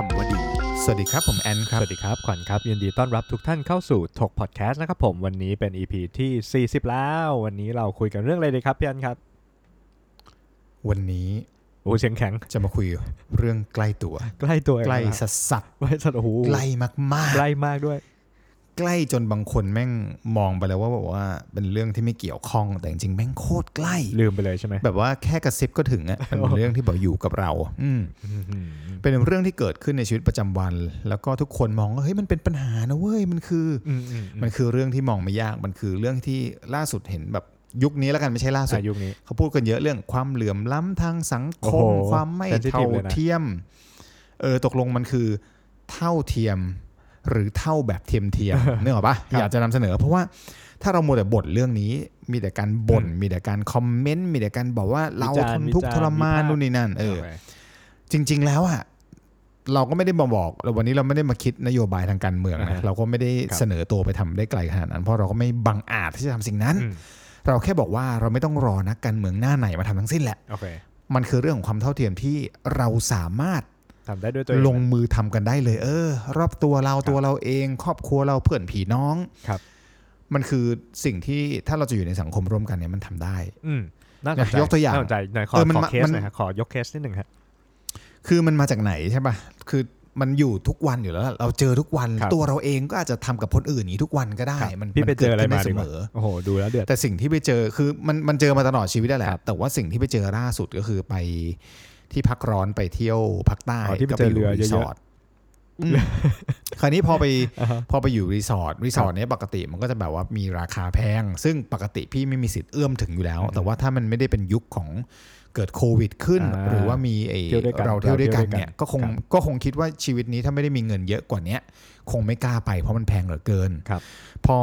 คำว่าดี สวัสดีครับ ผมแอนครับ สวัสดีครับขวัญครับ ยินดีต้อนรับทุกท่านเข้าสู่ถกพอดแคสต์นะครับผมวันนี้เป็น EP ที่ 40 แล้ว วันนี้เราคุยกันเรื่องอะไรดีครับพี่อันครับ วันนี้โอ้เสียงแข็งจะมาคุยเรื่องใกล้ตัว ใกล้ตัวใกล้เองนะสัสสัสใกล้สัตว์โอ้โหใกล้มากใกล้มากด้วยๆ ใกล้จนบางคนแม่งมองไปแล้วว่าบอกว่าเป็นเรื่องที่ไม่เกี่ยวข้องแต่จริงๆแม่งโคตรใกล้ลืมไปเลยใช่ไหมแบบว่าแค่กระซิบก็ถึงอะเป็นเรื่องที่แบบอยู่กับเราอืมอืมเป็นเรื่องที่เกิดขึ้นในชีวิตประจำวัน แล้วก็ทุกคนมองว่าเฮ้ยมันเป็นปัญหานะเว้ยมันคืออืมอืมมันคือเรื่องที่มองไม่ยากมันคือเรื่องที่ล่าสุดเห็นแบบยุคนี้แล้วกันไม่ใช่ล่าสุดอายุคนี้เขาพูดกันเยอะเรื่องความเหลื่อมล้ำทางสังคโอ้โหมความไม่ sensitive เท่าเลยนะเทียม เออตกลงมันคือเท่าเทียม หรือเท่าแบบเทียมเทียมนึกออกปะอยากจะนำเสนอ เพราะว่าถ้าเราโมวแต่บ่นเรื่องนี้ มีแต่การบ่นมีแต่การคอมเมนต์มีแต่การบอกว่าเราวิจารณ์ทนทุกข์วิทจารณ์รมานวิพากษ์นู่นนี่นั่นเออโคจริง ๆ แล้วอะเราก็ไม่ได้มาบอกแล้ววันนี้เราไม่ได้มาคิดนโยบายทางการเมืองอ่านะฮะเราก็ไม่ได้ครับเสนอตัวไปทำได้ไกลขนาดนั้น เพราะเราก็ไม่บังอาจที่จะทำสิ่งนั้นอืมเราแค่บอกว่าเราไม่ต้องรอนักการเมืองหน้าไหนมาทำทั้งสิ้นแหละโอเคมันคือเรื่องของความเท่าเทียมที่เราสามารถ ทำได้ด้วยตัวเองลงมือทำกันได้เลย เออ รอบตัวเราตัวเราเอง ครอบครัวเราเพื่อนผีน้องครับ มันคือสิ่งที่ถ้าเราจะอยู่ในสังคมร่วมกันเนี่ยมันทำได้ อืมน่าสนใจยกตัวอย่างน่าสนใจหน่อยขอเออมันขอมาเคสมันหน่อยครับขอยกเคสนิดหนึ่งครับคือมันมาจากไหนใช่ปะคือมันอยู่ทุกวันอยู่แล้ว เราเจอทุกวันครับตัวเราเองก็อาจจะทำกับคนอื่นอย่างนี้ทุกวันก็ได้ มันพี่ไปเจออะไรนมากิดดีขึ้นกได้ว่าเสมอโอ้โหดูแล้วเดือดแต่สิ่งที่ไปเจอคือมันมันเจอมาตลอดชีวิตได้แหละครับแต่ว่าสิ่งที่ไปเจอล่าสุดก็คือไป ที่พักร้อนไปเที่ยวภาคใต้อ๋อที่ไปก็เจอเรือรีเยอะๆสอร์ทอืมคราวนี้พอไปอ่าฮะพอไปอยู่รีสอร์ทรีสอร์ทเนี้ยปกติมันก็จะแบบว่ามีราคาแพง ซึ่งปกติพี่ไม่มีสิทธิ์เอื้อมถึงอยู่แล้วอืมแต่ว่าถ้ามันไม่ได้เป็นยุคของ เกิดโควิดขึ้นอ่าหรือว่ามีไอเที่ยวด้วยกันเราเที่ยวด้วยกันเราเที่ยวด้วยกันเนี่ยก็คงครับก็คงคิดว่าชีวิตนี้ถ้าไม่ได้มีเงินเยอะกว่าเนี้ยคงไม่กล้าไปเพราะมันแพงเหลือเกินครับ พอ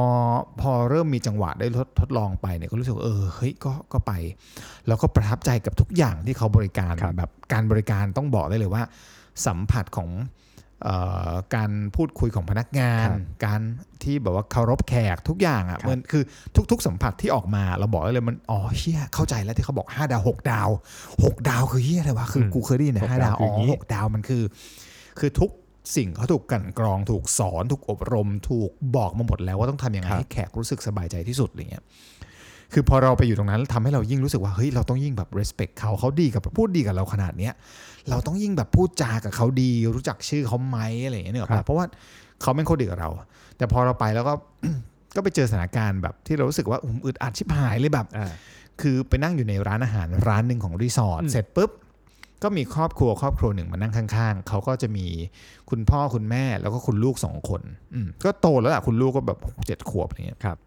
พอเริ่มมีจังหวะได้ทดทดลองไปเนี่ยก็รู้สึกว่าเออเฮ้ยก็ก็ไป แล้วก็ประทับใจกับทุกอย่างที่เขาบริการครับแบบการบริการต้องบอกได้เลยว่า สัมผัสของเอ่อ การพูดคุยของพนักงานครับการที่แบบว่าเคารพแขกทุกอย่างอะครับมันคือทุก ๆ สัมผัสที่ออกมาเราบอกได้เลยมันอ๋อเฮียเข้าใจแล้วที่เขาบอก 5 ดาว 6 ดาว 6 ดาวคือเฮียอะไรวะคืออมกูเคยได้ยินแต่หกห้าดาดาววคืออ๋อย่างนี้อหกดาวมันคือ คือทุกสิ่งเขาถูกกลันกรองถูกสอน ถูกอบรม ถูกบอกมาหมดแล้วว่าต้องทำยังไงครับให้แขกรู้สึกสบายใจที่สุดอะไรเงี้ยคือพอเราไปอยู่ตรงนั้นทำให้เรายิ่งรู้สึกว่าเฮ้ยเราต้องยิ่งแบบ respect เขาเขาดีกับพูดดีกับเราขนาดเนี้ย เราต้องยิ่งแบบพูดจากับเขาดี รู้จักชื่อเขาไหมอะไรอย่างเงี้ยเนี่ยครับเพราะว่าเขาเป็นคนดีกับเรา แต่พอเราไปแล้วก็ก็ไปเจอสถานการณ์แบบที่เรารู้สึกว่าอืมอึดอัดชิบหายเลยแบบอ่าคือไปนั่งอยู่ในร้านอาหารร้านหนึ่งของรีสอร์ทอืมเสร็จปุ๊บก็มีครอบครัวครอบครัวหนึ่งมานั่งข้างๆ เขาก็จะมีคุณพ่อคุณแม่แล้วก็คุณลูกสองคนอืมก็โตแล้วล่ะคุณลูกก็แบบเจ็ดขวบอะไรเงี้ยครับ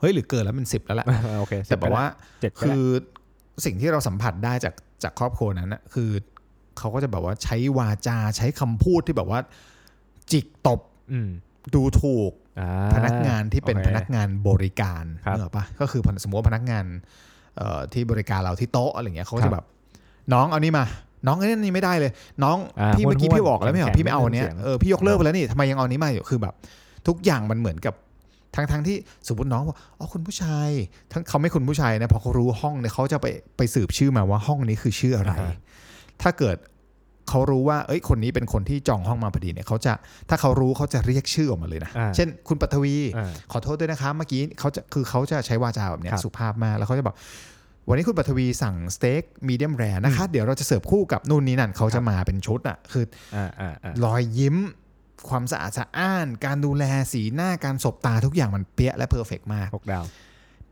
เฮ้ยหรือเกินแล้วมันสิบแล้วแหละโอเคแต่แบบว่าเจ็ดก็คืได้อสิ่งที่เราสัมผัสได้จากจากครอบครัวนั้นนะคือ เขาก็จะแบบว่าใช้วาจาใช้คำพูดที่แบบว่า จิกตบอืมดูถูกอ่าพนักงานที่เป็นโอเคพนักงานบริการครับเนกอะปะก็คือสมมติว่าพนักงานเอ่อที่บริการเราที่โต๊ะอะไรเงี้ยเขาก็ครัจะบแบบ น้องเอานี่มา น้องอันนี้ไม่ได้เลย น้องอ่าพี่เมื่อกี้ห้วนๆพี่บอกแล้วไม่เหรอแข็งๆพี่ไม่เอาอันเนี้ยเสียงเออพี่ยกเลิกไปแล้วนี่ทำไมยังเอาอันนี้มาอยู่คือแบบ ทุกอย่างมันเหมือนกับทั้งทั้งที่สมมติน้องบอกอ๋อคุณผู้ชายทั้งเขาไม่คุณผู้ชายนะพอเขารู้ห้องเนี่ยเขาจะไปไปสืบชื่อมาว่าห้องนี้คือชื่ออะไรอ่าฮะ ถ้าเกิดเขารู้ว่า เอ้ย คนนี้เป็นคนที่จองห้องมาพอดีเนี่ยเขาจะ ถ้าเขารู้เขาจะเรียกชื่อออกมาเลยนะอ่าเช่น คุณปัทวีอ่าขอโทษด้วยนะคะ เมื่อกี้เขาจะ คือเขาจะใช้วาจาแบบเนี้ยครับสุภาพมาก แล้วเขาจะบอก วันนี้คุณปัทวีสั่งสเต็ก medium rare นะคะ เดี๋ยวเราจะเสิร์ฟคู่กับนู่นนี่นั่นเขาจะมาเป็นชุดอะ คืออ่าอ่าอ่ารอยยิ้ม ความสะอาดสะอ้าน การดูแลสีหน้า การสบตาทุกอย่างมันเป๊ะและ perfect มากหกดาว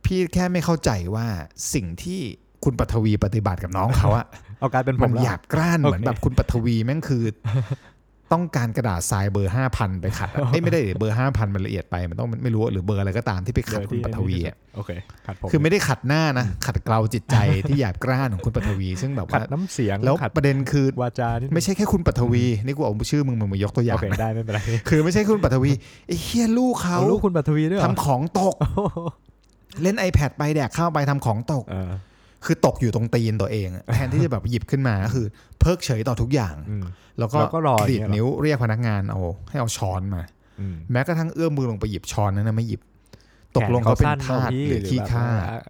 พี่แค่ไม่เข้าใจว่าสิ่งที่คุณปัทวีปฏิบัติกับน้องเขาอะ เอ้ากลายเป็นมันแล้วหยาบกร้านเหมือนโอเคแบบคุณปัทวีแม่งคือ ต้องการกระดาษทรายเบอร์ห้าพันไปขัดอะเอ้ยไม่ได้เบอร์ห้าพันมันละเอียดไปมันต้องไม่รู้หรือเบอร์อะไรก็ตามที่ไปขัดคุณปัทวีอะโอเคขัดผมคือไม่ได้ขัดหน้านะขัดเกลาจิตใจที่หยาบกร้านของคุณปัทวี ซึ่งแบบขัดว่าน้ำเสียงแล้วขัดประเด็นคือวาจานี่ไม่ใช่แค่คุณปัทวีนี่กูเอาชื่อมึงมึงมายกตัวอย่าโองเคได้ไม่เป็นไรคือไม่ใช่คุณปัทวีไอ้เฮียลูกเขาเอาลูกคุณปัทวีด้วยเหรอทำของตกโอ้โหเล่น iPad ไปแดกข้าวไปทำของตกเออ คือตกอยู่ตรงตีนตัวเองอะแทนที่จะแบบหยิบขึ้นมาก็คือเพิกเฉยต่อทุกอย่างอืมแล้วก็แล้วก็รออย่างกรีดเงี้ยเหรอนิ้วเรียกพนักงานเอาให้เอาช้อนมาอืมแม้กระทั่งเอื้อมมือลงไปหยิบช้อนนั้นนะไม่หยิบ ตกลงเขาเป็นทาสหรือขี้ข้า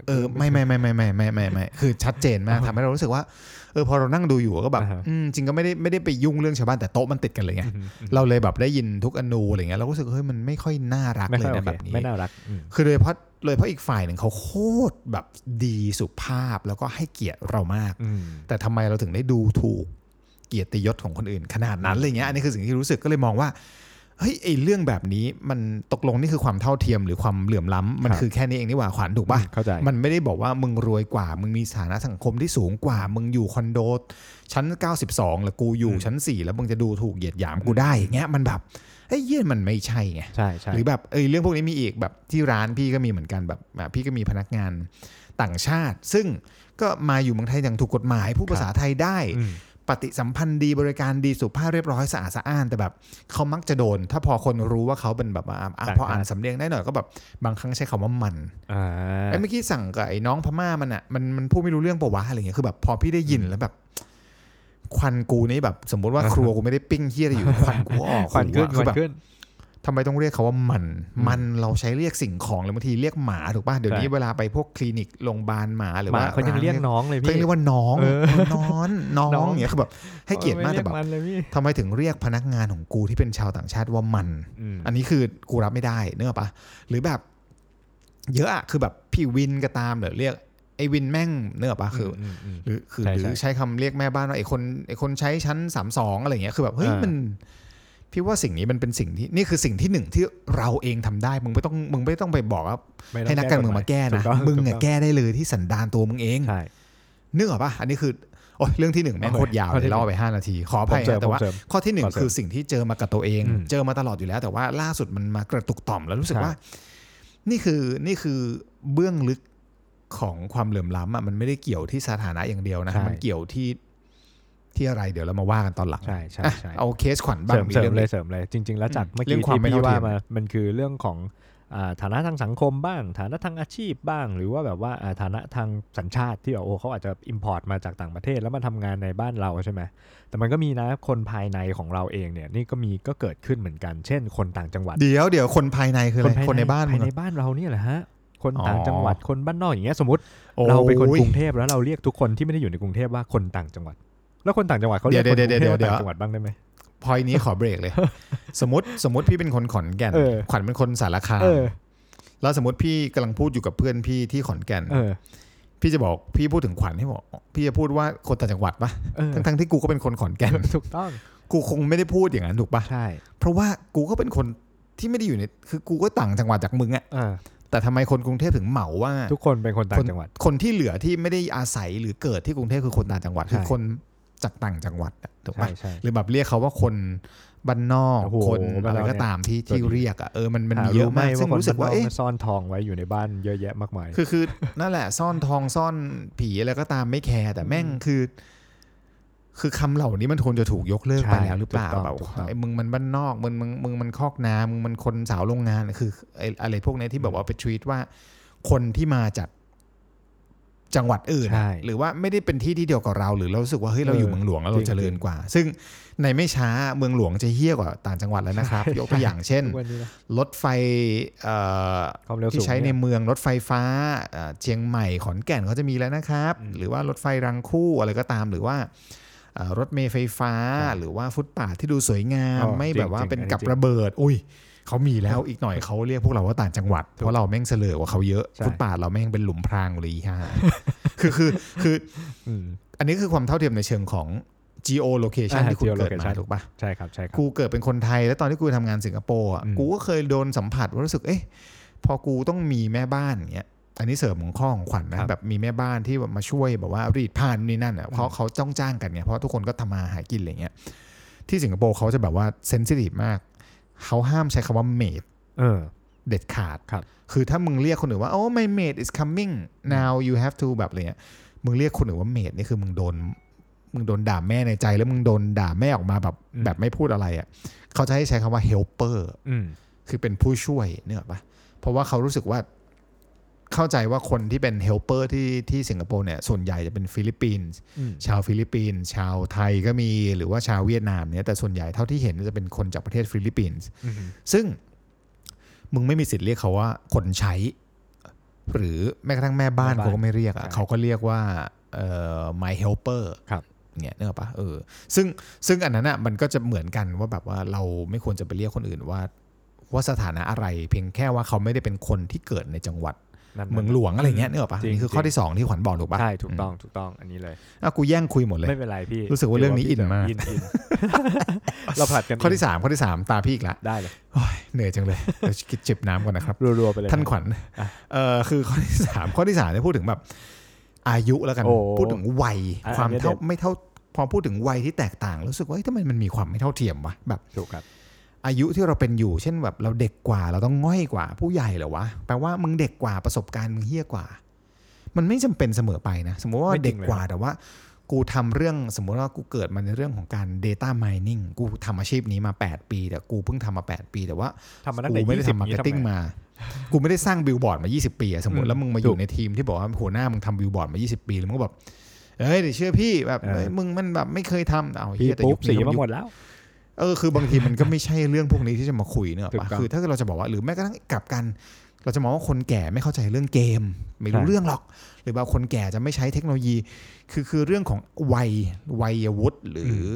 เออไม่ไม่ไม่ไม่ไม่ไม่ไม่ไม่คือชัดเจนมากทำให้เรารู้สึกว่าเออพอเรานั่งดูอยู่ก็แบบอ่าฮะอืมจริงก็ไม่ได้ไม่ได้ไปยุ่งเรื่องชาวบ้านแต่โต๊ะมันติดกันเลยไงเราเลยแบบได้ยินทุกอนูอะไรเงี้ยเราก็รู้สึกเฮ้ยมันไม่ค่อยน่ารักไม่เลยค่อยโอนะเคแบบนี้ไม่น่ารักอืมคือเลยเพราะ เลยเพราะอีกฝ่ายหนึ่งเขาโคตรแบบดีสุภาพแล้วก็ให้เกียรติเรามากอืมแต่ทำไมเราถึงได้ดูถูกเกียรติยศของคนอื่น ขนาดนั้นอะไรเงี้ยอันนี้คือสิ่งที่รู้สึกก็เลยมองว่าเฮ้ยไอเรื่องแบบนี้มันตกลงนี่คือความเท่าเทียมหรือความเหลื่อมล้ำมันครับคือแค่นี้เองนี่หว่าขวัญถูกปะเข้าใจมันไม่ได้บอกว่ามึงรวยกว่า มึงมีฐานะสังคมที่สูงกว่า มึงอยู่คอนโดชั้น 92 แล้วกูอยู่อืมชั้น 4 แล้วมึงจะดูถูกเหยียดหยามกูได้อย่างเงี้ยมันแบบ ไอ้ยเยี่ยมันไม่ใช่ไงใช่ใช่หรือแบบเอยเรื่องพวกนี้มีอีกแบบที่ร้านพี่ก็มีเหมือนกันแบบอะพี่ก็มีพนักงานต่างชาติ ซึ่งก็มาอยู่เมืองไทยอย่างถูกกฎหมายผู้ภาษาไทยได้อืมปฏิสัมพันธ์ดีบริการดีสุภาพเรียบร้อยสะอาดสะอ้าน แต่แบบเขามักจะโดน ถ้าพอคนรู้ว่าเขาเป็นแบบว่าอะต่างชาติพออ่านสำเนียงได้หน่อยก็แบบบางครั้งใช้คำว่ามันอ่าไอ้เมื่อกี้สั่งกับไอ้น้องพม่ามันอะมันมันพูดไม่รู้เรื่องปะวะอะไรเงี้ยคือแบบพอพี่ได้ยินแล้วแบบ ควันกูนี่แบบ สมมติว่าครัวกูไม่ได้ปิ้งเฮียอะไรอยู่ควันกูออกควันขึ้นหูอะคคืวัอนแบบขึ้นทำไมต้องเรียกเขาว่ามัน มันเราใช้เรียกสิ่งของหรือบางทีเรียกหมาถูกป่ะ เดี๋ยวนี้ใช่เวลาไปพวกคลินิกโรงพยาบาลหมาหรือหมาว่าเขายังเรียกร้นน้องเลยเขาพี่ยังเรียกว่าน้องเออนอนน้อน้องงอย่างเงี้ยคือแบบให้เกียรติมากออแต่แบบมันเลยพี่ทำไมถึงเรียกพนักงานของกูที่เป็นชาวต่างชาติว่ามันอืมอันนี้คือกูรับไม่ได้เนื้ออกปะหรือแบบ เยอะอะคือแบบพี่วินก็ตามหรือเรียก ไอ้วินแม่งเนื้ออกปะคืออมอืมหรือคือใช่หรือใช่ใช้คำเรียกแม่บ้านว่าไอ้คนไอ้คนใช้ชั้นสามสองอะไรเงี้ยคือแบบเฮ้ยอ่ามัมันพี่ว่าสิ่งนี้มันเป็นสิ่งที่นี่คือสิ่งที่หนึ่งที่เราเองทำได้ มึงไม่ต้องมึงไม่ต้องไปบอกว่าไม่ต้ให้นักการเมืองมาแก้ถูนะต้องมึงถูอะต้องแก้ได้เลยที่สันดานตัวมึงเองใช่นึกออกปะอันนี้คือโอ้ยเรื่องที่หนึ่งแม่งโอเคโคตรยาวข้อเลที่ยเล่าไปห้านาที ขออภัยผมเสริมนะแต่ว่าผมเสริมข้อที่หนึ่งขอเสริมคือสิ่งที่เจอมากับตัวเองอืมเจอมาตลอดอยู่แล้ว แต่ว่าล่าสุดมันมากระตุกต่อมแล้วรู้สึกใช่ว่า นี่คือนี่คือเบื้องลึก ของความเหลื่อมล้ำอะมันไม่ได้เกี่ยวที่สถานะอย่างเดียวนะใช่มันเกี่ยวที่ที่อะไรเดี๋ยวเรามาว่ากันตอนหลังใช่ใช่อะใช่เอาเคสขวัญบ้าเสริงมมีเสริเรื่มองเลเล็ยกเสริมเลย จริง ๆ แล้วจากอืมเมื่อเรื่กี้องความที่ไม่พี่เท่าว่าเทียมมามันคือเรื่องของอ่าฐานะทางสังคมบ้าง ฐานะทางอาชีพบ้าง หรือว่าแบบว่าอ่าฐานะทางสัญชาติที่แบบโอ้เขาอาจจะ import มาจากต่างประเทศแล้วมาทำงานในบ้านเราใช่ไหมแต่มันก็มีนะคนภายในของเราเองเนี่ยนี่ก็มีก็เกิดขึ้นเหมือนกัน เช่น คนต่างจังหวัด เดี๋ยวเดี๋ยวคนภายในคืออะไรภายคนในบ้านมึภายในอะบ้านเราเนี่ยแหละฮะ คนอ๋อต่างจังหวัดคนบ้านนอกอย่างเงี้ยสมมติโอ้ยเราเป็นคนกรุงเทพแล้วเราเรียกทุกคนที่ไม่ได้อยู่ในกรุงเทพว่าคนต่างจังหวัด แล้วคนต่างจังหวัดเขาเรียกคนกรุงเทพว่าต่างจังหวัดบ้างได้ไหมพอยนี้ขอเบรกเลย สมมติสมมติพี่เป็นคนขอนแก่นเออขวัญเป็นคนสารคามเออแล้วสมมติพี่กำลังพูดอยู่กับเพื่อนพี่ที่ขอนแก่นเออพี่จะบอกพี่พูดถึงขวัญให้บอก พี่จะพูดว่าคนต่างจังหวัดปะเออทั้งทั้งๆที่กูก็เป็นคนขอนแก่นถูกต้อง กูคงไม่ได้พูดอย่างนั้นถูกปะใช่เพราะว่ากูก็เป็นคนที่ไม่ได้อยู่ในคือกูก็ต่างจังหวัดจากมึงอะอ่า แต่ทำไมคนกรุงเทพถึงเหมาว่า ทุกคนเป็นคนต่างจังหวัด คนที่เหลือที่ไม่ได้อาศัยหรือเกิดที่กรุงเทพคือคนต่างจังหวัดใช่คือคนจากต่างจังหวัดอะถูกใช่ปะใช่หรือแบบเรียกเขาว่าคนบ้านนอกโอ้โหคนบ้านอะไรนอกก็ตามที่ที่ตัวดีเรียกอะเออมันมันหามีเยอะมากไหซึ่งคนรู้สึกว่าบ้นนเอ๊ะมันซ่อนทองไว้อยู่ในบ้านเยอะแยะมากมาย คือคือนั่นแหละซ่อนทองซ่อนผีอะไรก็ตามไม่แคร์แต่แม่งคือ คือคำเหล่านี้มันควรจะถูกยกเลิกใช่ไปแล้วหรือเปล่าถูกต้องแบบถูกต้องไอ้มึงมันบ้านนอกมึงมึงมึงมันคอกนามึงมันคนสาวโรงงานคือไอ้อะไรพวกนี้ที่แบบว่าไปทวีตว่า คนที่มาจากจังหวัดอื่นใช่อะหรือว่าไม่ได้เป็นที่ที่เดียวกับเรา หรือเรารู้สึกว่าเฮ้ยเราเอออยู่เมืองหลวงแล้วเราจริงเจริญกว่า ซึ่งในไม่ช้าเมืองหลวงจะเฮี้ยกว่าต่างจังหวัดแล้วนะครับ ยกตัวอย่างเช่นทุกวันนี้นะรถไฟเอ่อความเร็วสูที่งใช้ในเนี่ยเมืองรถไฟฟ้าเอ่อเชียงใหม่ขอนแก่นเขาจะมีแล้วนะครับอืมหรือว่ารถไฟรังคู่อะไรก็ตามหรือว่าเอ่อ รถเมล์ไฟฟ้าใช่หรือว่าฟุตปาทที่ดูสวยงามอ๋อไม่จริงแบบว่าจริงเป็นอันนี้กับจริงระเบิด อุ้ยเขามีแล้วอีกหน่อยเขาเรียกพวกเราว่าต่างจังหวัด เพราะเราแม่งเสลอกว่าเขาเยอะใช่ฟุตปาทเราแม่งเป็นหลุมพรางเลยฮะคือคือคืออืมอันนี้คือความเท่าเทียมในเชิงของ geo location อ่าที่คุณเกิดมา geolocation ถูกปะใช่ครับใช่ครับกูเกิดเป็นคนไทย แล้วตอนที่กูทำงานสิงคโปร์อะอืมกูก็เคยโดนสัมผัสว่ารู้สึกเอ๊ะพอกูต้องมีแม่บ้านอย่างเงี้ย อันนี้เสริมของข้อของขวัญนะแบบมีแม่บ้านที่แบบมาช่วยแบบว่ารีดผ้านู่นนี่นั่นอะเขาเขาจ้องจ้างกันไงเพราะทุกคนก็ทำมาหากินอะไรเงี้ยที่สิงคโปร์เขาจะแบบว่าเซนซิทีฟมาก เขาห้ามใช้คำว่าเมดเออ เด็ดขาดครับ คือถ้ามึงเรียกคนอื่นว่าโอ้ my maid is coming now you have to แบบอะไรเงี้ยมึงเรียกคนอื่นว่า maid นี่คือมึงโดนมึงโดนด่าแม่ในใจ แล้วมึงโดนด่าแม่ออกมาแบบอืมแบบไม่พูดอะไรอะเขาจะให้ใช้คำว่า helper อืมคือเป็นผู้ช่วยเนี่ยหรอกปะเพราะว่าเขารู้สึกว่า เข้าใจว่าคนที่เป็น helper ที่ที่สิงคโปร์เนี่ยส่วนใหญ่จะเป็นฟิลิปปินส์อืมชาวฟิลิปปินส์ชาวไทยก็มีหรือว่าชาวเวียดนามเนี่ยแต่ส่วนใหญ่เท่าที่เห็นจะเป็นคนจากประเทศฟิลิปปินส์อืมซึ่งมึงไม่มีสิทธิ์เรียกเขาว่าคนใช้ หรือแม้กระทั่งแม่บ้านแม่บ้านเขาก็ไม่เรียกอะใช่เขาก็เรียกว่าเอ่อ my helper ครับเนี่ยเนกอะปะเออซึ่งซึ่งอันนั้นอะมันก็จะเหมือนกันว่าแบบว่าเราไม่ควรจะไปเรียกคนอื่นว่า ว่าสถานะอะไรเพียงแค่ว่าเขาไม่ได้เป็นคนที่เกิดในจังหวัดนั่น เมืองหลวงอะไรเงี้ยเนกอะปะจริงนี่คือข้อที่สองที่ขวัญบอกถูกปะใช่ถูกต้องถูกต้องอันนี้เลยอะกูแย่งคุยหมดเลยไม่เป็นไรพี่รู้สึกว่าเรื่องนี้อินมากอินอินเราผลัดกันข้อที่สามข้อที่สามตาพี่อีกละได้เลยเหนื่อยจังเลยเดี๋ยวคิดจิบน้ำก่อนนะครับรัวๆไปเลยท่านขวัญอะเอ่อคือข้อที่สามข้อที่สามเนี่ยพูดถึงแบบอายุแล้วกันโอ้พูดถึงวัยอันความอันนี้เท่าเด็ดไม่เท่าพอพูดถึงวัยที่แตกต่างรู้สึกว่าเฮ้ยทำไมมันมีความไม่เท่าเทียมวะแบบถูกครับ อายุที่เราเป็นอยู่ เช่นแบบเราเด็กกว่า เราต้องง่อยกว่า ผู้ใหญ่เหรอวะแปลว่ามึงเด็กกว่าประสบการณ์มึงเฮี้ยกว่า มันไม่จำเป็นเสมอไปนะสมมติว่าไม่จริงเด็กกว่าเลยแต่ว่า กูทำเรื่องสมมติว่ากูเกิดมาในเรื่องของการ Data Mining กูทำอาชีพนี้มา 8 ปี แต่กูเพิ่งทำมา 8 ปีแต่ว่าทำมาตั้งกูแต่ไม่ได้ยี่สิบทำ marketing นี้ทำไมากูไม่ได้สร้างบิลบอร์ดมา 20 ปีอะสมมอืติมแล้วมึงมาอถูยู่กในทีมที่บอกว่าหัวหน้ามึงทำบิลบอร์ดมา 20 ปีแล้วมึงก็แบบเอ้ยเดี๋ยวเชื่อพี่แบบเออเอ้ยมึงมันแบบไม่เคยทำเอาพี่เฮียแต่ปุ๊ยุบคสีนี้มายุคหมดแล้ว เออคือบางทีมันก็ไม่ใช่เรื่องพวกนี้ที่จะมาคุยเนอะถูกปะต้องคือถ้าเกิดเราจะบอกว่าหรือแม้กระทั่งกลับกัน เราจะมองว่าคนแก่ไม่เข้าใจเรื่องเกม ไม่รู้ใช่เรื่องหรอก หรือว่าคนแก่จะไม่ใช้เทคโนโลยี คือคือเรื่องของวัยวัยวุฒิหรืออ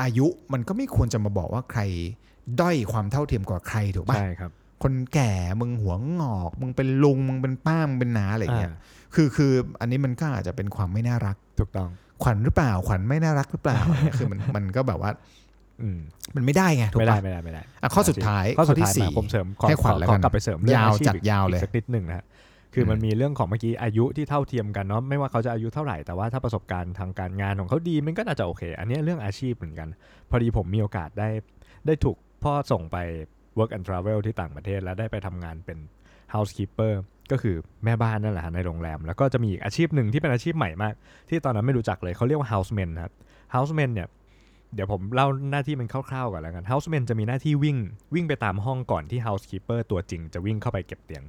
อายุมันก็ไม่ควรจะมาบอกว่าใครด้อยความเท่าเทียมกว่าใครถูกปะใช่ครับคนแก่มึงหัวงอก มึงเป็นลุงมึงเป็นป้ามึงเป็นน้าอะไรเงี้ยอ่าคือคืออันนี้มันก็อาจจะเป็นความไม่น่ารักถูกต้องขวัญหรือเปล่าขวัญไม่น่ารักหรือเปล่าเนี่ยคือมันมันก็แบบว่าอื มมันไม่ได้ไงถูกไม่ได้ปะไม่ได้ไม่ได้อะข้อสุดท้ายข้อสุดที่ท้ายสี่มาผมเสริมขอให้ขวัญขอแล้วขอกันกลับไปเสริมเรื่องยาวอาชีพจัดอีกยาวเลย อีกสักนิดหนึ่งนะฮะคืออมมันมีเรื่องของเมื่อกี้อายุที่เท่าเทียมกันเนาะไม่ว่าเขาจะอายุเท่าไหร่แต่ว่าถ้าประสบการณ์ทางการงานของเขาดีมันก็น่าจะโอเค อันนี้เรื่องอาชีพเหมือนกัน พอดีผมมีโอกาสได้ได้ถูกพ่อส่งไป work and travel ที่ต่างประเทศแล้วได้ไปทำงานเป็น housekeeper ก็คือแม่บ้านนั่นแหละฮะในโรงแรม แล้วก็จะมีอีกอาชีพหนึ่งที่เป็นอาชีพใหม่มาก ที่ตอนนั้นไม่รู้จักเลยเขาเรียกว่า houseman ครับ houseman เนี่ย เดี๋ยวผมเล่าหน้าที่มันคร่าวๆก่อนแล้วกัน houseman จะมีหน้าที่วิ่งวิ่งไปตามห้องก่อนที่ housekeeper ตัวจริงจะวิ่งเข้าไปเก็บเตียง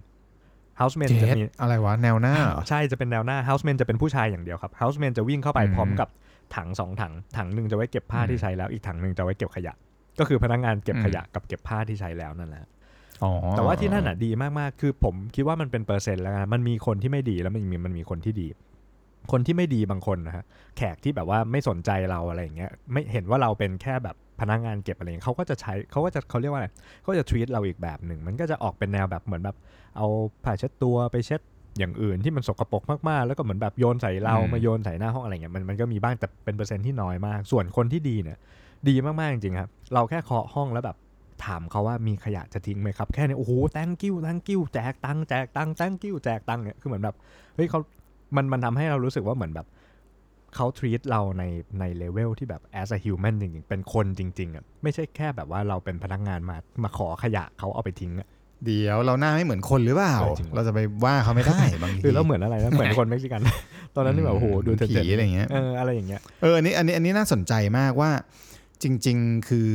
houseman เจจะสมีอะไรวะแนวหน้าเหรอใช่จะเป็นแนวหน้า houseman จะเป็นผู้ชายอย่างเดียวครับ houseman จะวิ่งเข้าไปอืมพร้อมกับถังสองถัง ถังหนึ่งจะไว้เก็บผ้าอืมที่ใช้แล้วอีกถังหนึ่งจะไว้เก็บขยะ ก็คือพนักงานเก็บอืมขยะกับเก็บผ้าที่ใช้แล้วนั่นแหละอ๋อแต่ว่าที่นั่นอะดีมากๆ คือผมคิดว่ามันเป็นเปอร์เซ็นต์แล้วกันมันมีคนที่ไม่ดีแล้วมันมีมันมีคนที่ดี คนที่ไม่ดีบางคนนะฮะแขกที่แบบว่าไม่สนใจเราอะไรอย่างเงี้ยไม่เห็นว่าเราเป็นแค่แบบพนักงานเก็บอะไรอย่างเงี้ยเขาก็จะใช้เขาก็จะเขาเรียกว่าอะไรเขาจะ treat เราอีกแบบหนึ่ง มันก็จะออกเป็นแนวแบบเหมือนแบบ เอาผ้าเช็ดตัวไปเช็ดอย่างอื่นที่มันสกปรกมากๆ แล้วก็เหมือนแบบโยนใส่เราอืมมาโยนใส่หน้าห้องอะไรเงี้ยมันมันก็มีบ้างแต่เป็นเปอร์เซ็นต์ที่น้อยมาก ส่วนคนที่ดีเนี่ยดีมากๆจริงๆครับ เราแค่เคาะห้องแล้วแบบถามเขาว่ามีขยะจะทิ้งไหมครับ แค่นี้โอ้โห thank you thank you แจกตังค์แจกตังค์ thank you แจกตังค์เนี่ยคือเหมือนแบบเฮ้ยเขา มันมันทำให้เรารู้สึกว่าเหมือนแบบเขา treat เราในในเลเวลที่แบบ as a human จริงๆ เป็นคนจริงๆอะไม่ใช่แค่แบบว่าเราเป็นพนักงานมามาขอขยะเขาเอาไปทิ้งอะเดี๋ยวเราหน้าไม่เหมือนคนหรือเปล่าเออจริงว่ะเราจะไปว่าเขาไม่ได้บางทีหรือเราเหมือนอะไรนะเหมือนคนเม็กซิกัน ตอนนั้นนี่แบบโอ้โหดูผีเจ็บๆอะไรอย่างเงี้ยเอออะไรอย่างเงี้ยเอออันนี้อันนี้อันนี้น่าสนใจมากว่า จริง ๆคือ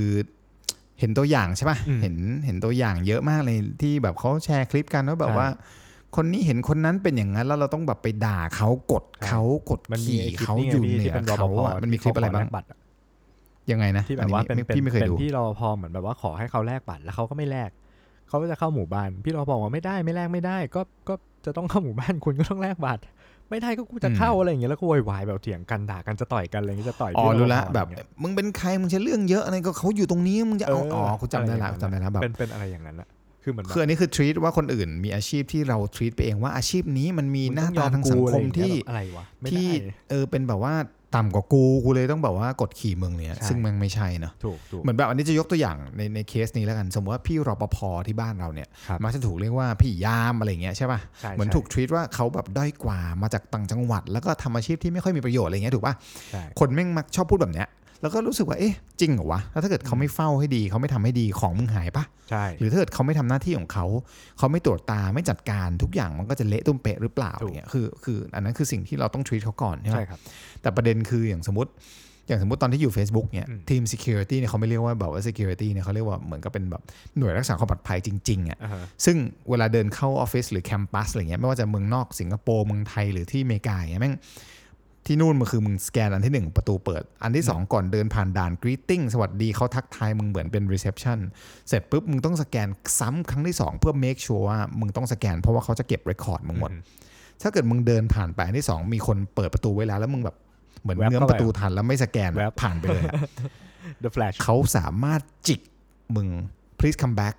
เห็นตัวอย่างใช่ป่ะอืมเห็นเห็นตัวอย่างเยอะมากเลยที่แบบเขาแชร์คลิปกันว่าแบบใช่ว่า คนนี้เห็นคนนั้นเป็นอย่างนั้นแล้วเราต้องแบบไปด่าเขากดใช่เขากดมันมีขี่ไอ้คลิปเขานี่ไงอยู่พี่เหนืที่อเป็นรปเขาภอะมันมีคลิปอะไรบ้างที่เขขแลกบัตรอะยังไงนะที่แบบว่าเป็นอัเป็นพี่ไม่เคยเป็นดูพี่รปภเหมือนแบบว่าขอให้เขาแลกบัตรแล้วเขาก็ไม่แลกเขาก็จะเข้าหมู่บ้าน พี่รปภบอกว่าไม่ได้ไม่แลกไม่ได้ ก็ก็จะต้องเข้าหมู่บ้านคุณก็ต้องแลกบัตรไม่ได้ก็กูจะเข้าอะไรอย่างเงี้ยแล้วก็โวยวายแบบเถียงกันด่ากันจะต่อยกันอะไรอย่างเงี้ยจะต่อยอ๋อพี่รู้ละปภแบบอย่างเงี้ยมึงเป็นใครมึงจะเรื่องเยอะอะไรก็เขาอยู่ตรงนี้มึงจะเอาเอออ๋อกูจำได้ละอะไรอย่างนั้นจำได้ละแบบเป็นเป็นอะไรอย่างนั้นอะ คือเหมือนแบบคืออันนี้คือ treat ว่าคนอื่นมีอาชีพที่เรา treat ไปเองว่าอาชีพนี้มันมีหน้าตาทางสังคมที่อะไรวะไม่ที่ได้เออเป็นแบบว่าต่ำกว่ากูกูเลยต้องแบบว่ากดขี่มึงเนี่ยใช่ซึ่งมันไม่ใช่เนอะถูกถูกเหมือนแบบอันนี้จะยกตัวอย่างในในเคสนี้แล้วกัน สมมติว่าพี่รปภที่บ้านเราเนี่ยครับมักจะถูกเรียกว่าพี่ยามอะไรอย่างเงี้ยใช่ป่ะใช่เหมือนใช่ถูก treat ว่าเขาแบบด้อยกว่ามาจากต่างจังหวัด แล้วก็ทำอาชีพที่ไม่ค่อยมีประโยชน์อะไรเงี้ยถูกป่ะใช่คนแม่งมักชอบพูดแบบเนี้ย แล้วก็รู้สึกว่าเอ๊ะจริงเหรอวะแล้วถ้าเกิดเขาไม่เฝ้าให้ดี เขาไม่ทำให้ดีของมึงหายปะใช่หรือถ้าเกิดเขาไม่ทำหน้าที่ของเขา เขาไม่ตรวจตาไม่จัดการทุกอย่างมันก็จะเละตุ้มเปะหรือเปล่าถูกเนี่ยคือคืออันนั้นคือสิ่งที่เราต้อง treat เขาก่อนใช่ไหมใช่ครับแต่ประเด็นคืออย่างสมมติอย่างสมมติตอนที่อยู่ Facebook เนี่ยอืมทีม security เนี่ยเขาไม่เรียกว่าแบบว่า security เนี่ยเขาเรียกว่าเหมือนกับเป็นแบบหน่วยรักษาความปลอดภัยจริงๆอะอ่าฮะซึ่งเวลาเดินเข้าออฟฟิศหรือแคมปัสอะไรเงี้ยไม่ว่าจะเมืองนอกสิงคโปร์เมืองไทยหรือที่อเมริกาอย่างเงี้ยแม่ง ที่นู่นมันคือมึงสแกนอันที่หนึ่งประตูเปิด อันที่สองก่อนเดินผ่านด่าน greeting สวัสดีเขาทักทายมึงเหมือนเป็น reception เสร็จปุ๊บมึงต้องสแกนซ้ำครั้งที่สองเพื่อ make sure ว่ามึงต้องสแกนเพราะว่าเขาจะเก็บ record มึงหมด ถ้าเกิดมึงเดินผ่านไปอันที่สองมีคนเปิดประตูไว้แล้วแล้วมึงแบบเหมือนแวบเนื้อเข้าไปประตูทันแล้วไม่สแกนแวบผ่านไปเลยอะ The Flash เขาสามารถจิกมึง please come back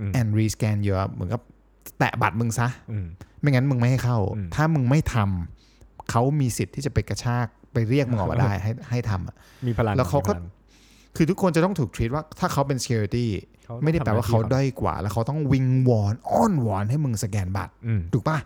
อืม and rescan your เหมือนกับแตะบัตรมึงซะอืมไม่งั้นมึงไม่ให้เข้าอืมถ้ามึงไม่ทำ เขามีสิทธิ์ที่จะไปกระชากไปเรียกมึงออกมาได้ให้ให้ทำอะมีพลังแล้วเขาก็มีพลังคือทุกคนจะต้องถูก treat ว่าถ้าเขาเป็น security เขาไม่ได้แปลว่าเขาทำหน้ที่ด้อยกว่า แล้วเขาต้องวิงวอนอ้อนวอนให้มึงสแกนบัตรอืมถูกปะ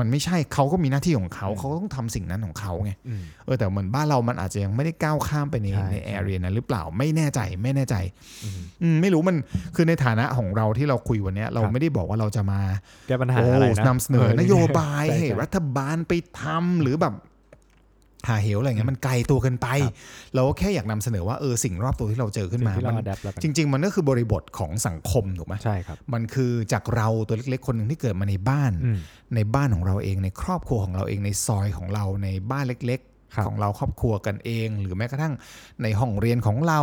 มันไม่ใช่เขาก็มีหน้าที่ของเขาเขาต้องทำสิ่งนั้นของเขาไงอืมเออแต่เหมือนบ้านเรามันอาจจะยังไม่ได้ก้าวข้ามไปในใช่ในแอเรียนั้นหรือเปล่าไม่แน่ใจไม่แน่ใจอืมอืมไม่รู้มันคือในฐานะของเราที่เราคุยวันเนี้ยเราครับไม่ได้บอกว่าเราจะมาแก้ปัญหาโอ้อะไรนะนำเสนอนโยบายใช่ให้ใช่รัฐบาลไปทำหรือแบบ หาเหวอะไรเงี้ยมันไกลตัวเกินไปครับเราก็แค่อยากนำเสนอว่าเออสิ่งรอบตัวที่เราเจอขึ้นสิ่งมาที่เรามัน adapt แล้วกันจริง ๆ มันก็คือบริบทของสังคมถูกไหมใช่ครับมันคือจากเราตัวเล็กๆ คนหนึ่งที่เกิดมาในบ้านอืมในบ้านของเราเองในครอบครัวของเราเองในซอยของเราในบ้านเล็กครับๆของเราครอบครัวกันเอง หรือแม้กระทั่งในห้องเรียนของเรา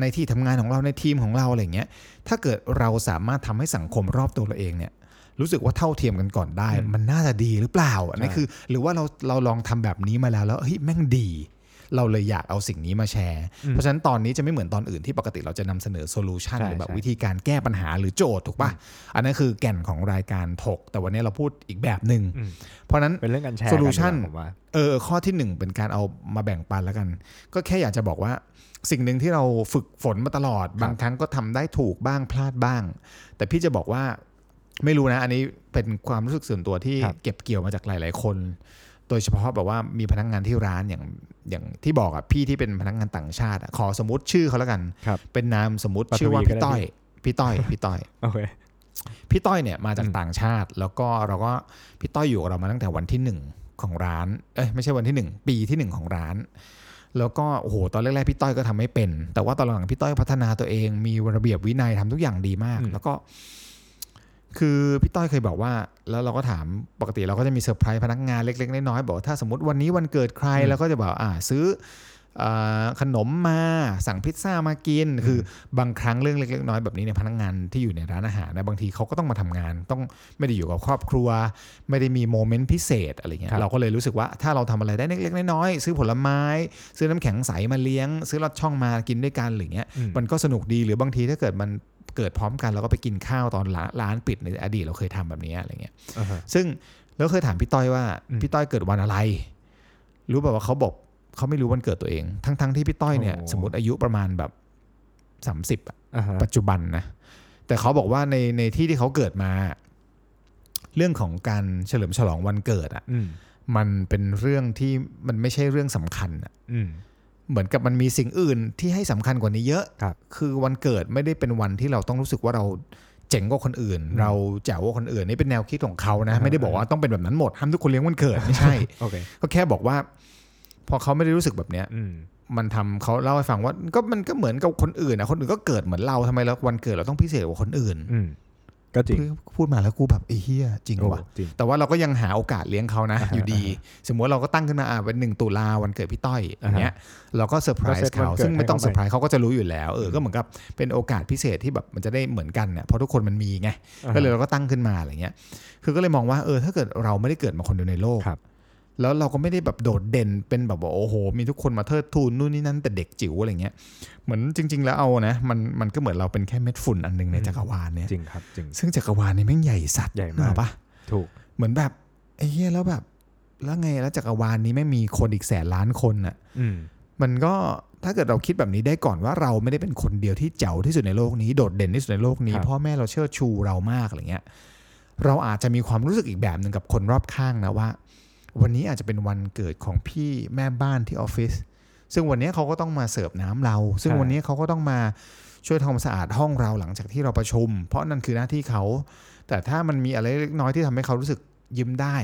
ในที่ทำงานของเราในทีมของเราอะไรเงี้ยถ้าเกิดเราสามารถทำให้สังคมรอบตัวเราเองเนี่ย รู้สึกว่าเท่าเทียมกันก่อนได้อืมมันน่าจะดีหรือเปล่าอันนี้ใช่คือ หรือว่าเราเราลองทำแบบนี้มาแล้วแล้วเฮ้ยแม่งดี เราเลยอยากเอาสิ่งนี้มาแชร์ เพราะฉะนั้นตอนนี้จะไม่เหมือนตอนอื่นที่ปกติเราจะนำเสนอโซลูชันใช่หรือแบบใช่วิธีการแก้ปัญหาหรือโจทย์ถูกปะอันนั้นคือแก่นของรายการถก แต่วันนี้เราพูดอีกแบบหนึ่งอืมเพราะฉะนั้นเป็นเรื่องการแชร์ solution กัดีกว่าผมว่าเออข้อที่หนึ่งเป็นการเอามาแบ่งปันแล้วกัน ก็แค่อยากจะบอกว่าสิ่งหนึ่งที่เราฝึกฝนมาตลอด บางครั้งก็ทำได้ถูกบ้างพลาดบ้าง แต่พี่จะบอกว่า ไม่รู้นะ อันนี้เป็นความรู้สึกส่วนตัวที่ครับเก็บเกี่ยวมาจากหลาย ๆ คน โดยเฉพาะแบบว่ามีพนักงานที่ร้านอย่างอย่างที่บอกอะพี่ที่เป็นพนักงานต่างชาติอะขอสมมติชื่อเขาแล้วกันครับเป็นนามสมมติปัทวีชื่อว่าก็พี่ได้ต้อย พี่ต้อย พี่ต้อยโอเคพี่ต้อยเนี่ยมาจากอืมต่างชาติ แล้วก็เราก็พี่ต้อยอยู่กับเรามาตั้งแต่วันที่หนึ่งของร้าน เอ้ยไม่ใช่วันที่หนึ่งปีที่หนึ่งของร้าน แล้วก็โอ้โหตอนแรกๆพี่ต้อยก็ทำไม่เป็น แต่ว่าตอนหลังพี่ต้อยพัฒนาตัวเองมีระเบียบวินัยทำทุกอย่างดีมากอืมแล้วก็ คือพี่ต้อยเคยบอกว่า แล้วเราก็ถามปกติเราก็จะมีเซอร์ไพรส์พนักงานเล็ก ๆ น้อยๆบอกว่าถ้าสมมติวันนี้วันเกิดใครเราก็จะบอกอ่าซื้ออ่าขนมมาสั่งพิซซ่ามากิน คือบางครั้งเรื่องเล็กๆน้อยๆแบบนี้เนี่ยพนักงานที่อยู่ในร้านอาหารนะบางทีเขาก็ต้องมาทำงาน ต้องไม่ได้อยู่กับครอบครัว ไม่ได้มีโมเมนต์พิเศษอะไรเงี้ยครับเราก็เลยรู้สึกว่าถ้าเราทำอะไรได้เล็กๆน้อยๆซื้อผลไม้ ซื้อน้ำแข็งใสมาเลี้ยง ซื้อลอดช่องมากินด้วยกันหรือเงี้ยอืมมันก็สนุกดีหรือบางทีถ้าเกิดมัน เกิดพร้อมกันเราก็ไปกินข้าวตอนร้านร้านปิดในอดีตเราเคยทำแบบนี้อะไรเงี้ยอ่าฮะซึ่งแล้วเคยถามพี่ต้อยว่าอืมพี่ต้อยเกิดวันอะไร รู้แบบว่าเขาบอกเขาไม่รู้วันเกิดตัวเอง ทั้งๆที่พี่ต้อยเนี่ยโอ้สมมติอายุประมาณแบบสามสิบอ่าฮะปัจจุบันนะแต่เขาบอกว่าในในที่ที่เขาเกิดมา เรื่องของการเฉลิมฉลองวันเกิดอะอืมมันเป็นเรื่องที่มันไม่ใช่เรื่องสำคัญอะอืม เหมือนกับมันมีสิ่งอื่นที่ให้สำคัญกว่านี้เยอะครับคือวันเกิดไม่ได้เป็นวันที่เราต้องรู้สึกว่าเราเจ๋งกว่าคนอื่นอืมเราแจ๋วกว่าคนอื่นนี่เป็นแนวคิดของเขานะอ่าไม่ได้บอกว่าต้องเป็นแบบนั้นหมดห้ามทุกคนเลี้ยงวันเกิดไม่ใช่โอเคก็แค่บอกว่า พอเขาไม่ได้รู้สึกแบบเนี้ยอืมมันทำเขาเล่าให้ฟังว่าก็มันก็เหมือนกับคนอื่นนะคนอื่นก็เกิดเหมือนเราทำไมแล้ววันเกิดเราต้องพิเศษกว่าคนอื่นอืม ก็จริงพูดมาแล้วกูแบบไอ้เฮียจริงโอ้ว่ะจริงแต่ว่าเราก็ยังหาโอกาสเลี้ยงเขานะอ่าฮะอยู่ดี สมมติว่าเราก็ตั้งขึ้นมาอ่าเป็นหนึ่งตุลาวันเกิดพี่ต้อยอย่างเงี้ยเราก็เซอร์ไพรก็เซตส์เขาวันเกิดซึ่งไม่ต้องให้เซเขาอร์ไพรส์เขาก็จะรู้อยู่แล้วเออก็เหมือนกับเป็นโอกาสพิเศษที่แบบมันจะได้เหมือนกันเนี่ยเพราะทุกคนมันมีไงอ่าฮะก็เลยเราก็ตั้งขึ้นมาอะไรเงี้ยคือก็เลยมองว่าเออถ้าเกิดเราไม่ได้เกิดมาคนเดียวในโลกครับ แล้วเราก็ไม่ได้แบบโดดเด่นเป็นแบบว่าโอ้โห มีทุกคนมาเทิดทูนนู่นนี่นั่นแต่เด็กจิ๋วอะไรเงี้ยเหมือนจริง ๆ แล้วเอานะมันมันก็เหมือนเราเป็นแค่เม็ดฝุ่นอันหนึงในอืมจักรวาลเนี่ยจริงครับจริงซึ่งจักรวาลเนี่ยแม่งใหญ่สัตว์ใหญ่นึกมาอกอกปะถูกเหมือนแบบไอ้เหี้ยแล้วแบบ แล้วไงแล้วจักรวาลนี้ไม่งมีคนอีกแสนล้านคนอะอืมมันก็ถ้าเกิดเราคิดแบบนี้ได้ก่อนว่าเราไม่ได้เป็นคนเดียวที่เจ๋วที่สุดในโลกนี้โดดเด่นที่สุดในโลกนี้ครับพ่อแม่เราเชิดชูเรามากอะไรเงี้ย เราอาจจะมีความรู้สึกอีกแบบหนึ่งกับคนรอบข้างนะว่า วันนี้อาจจะเป็นวันเกิดของพี่แม่บ้านที่ออฟฟิศซึ่งวันนี้เขาก็ต้องมาเสิร์ฟน้ำเรา ซึ่งใช่วันนี้เขาก็ต้องมาช่วยทำความสะอาดห้องเราหลังจากที่เราประชุม เพราะนั่นคือหน้าที่เขา แต่ถ้ามันมีอะไรเล็กน้อยที่ทำให้เขารู้สึกยิ้มได้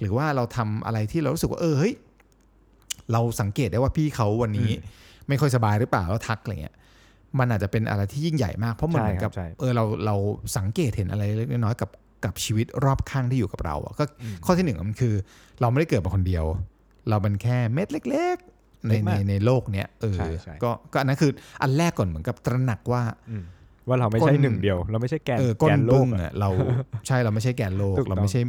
หรือว่าเราทำอะไรที่เรารู้สึกว่าเออเฮ้ยเราสังเกตได้ว่าพี่เขาวันนี้ ไม่ค่อยสบายหรือเปล่าแล้วทักอะไรเงี้ยมันอาจจะเป็นอะไรที่ยิ่งใหญ่มากเพราะมันใช่เหมือนกับครับใช่เออเราเราสังเกตเห็นอะไรเล็กๆน้อยๆกับ กับชีวิตรอบข้างที่อยู่กับเราอะก็อืมข้อที่หนึ่งมันคือ เราไม่ได้เกิดมาคนเดียว เราเป็นแค่เม็ดเล็กๆในเล็กในมากในโลกเนี้ยเออใช่ใช่ก็ก็อันนั้นคืออันแรกก่อนเหมือนกับตระหนักว่าอืมว่าเราไม่ใช่ก้นหนึ่งเดียว เราไม่ใช่แกนเออก้นแกนโลบึ้กงอะอะเราใช่เราไม่ใช่แกนโลกถูกต้องเราไม่ใช่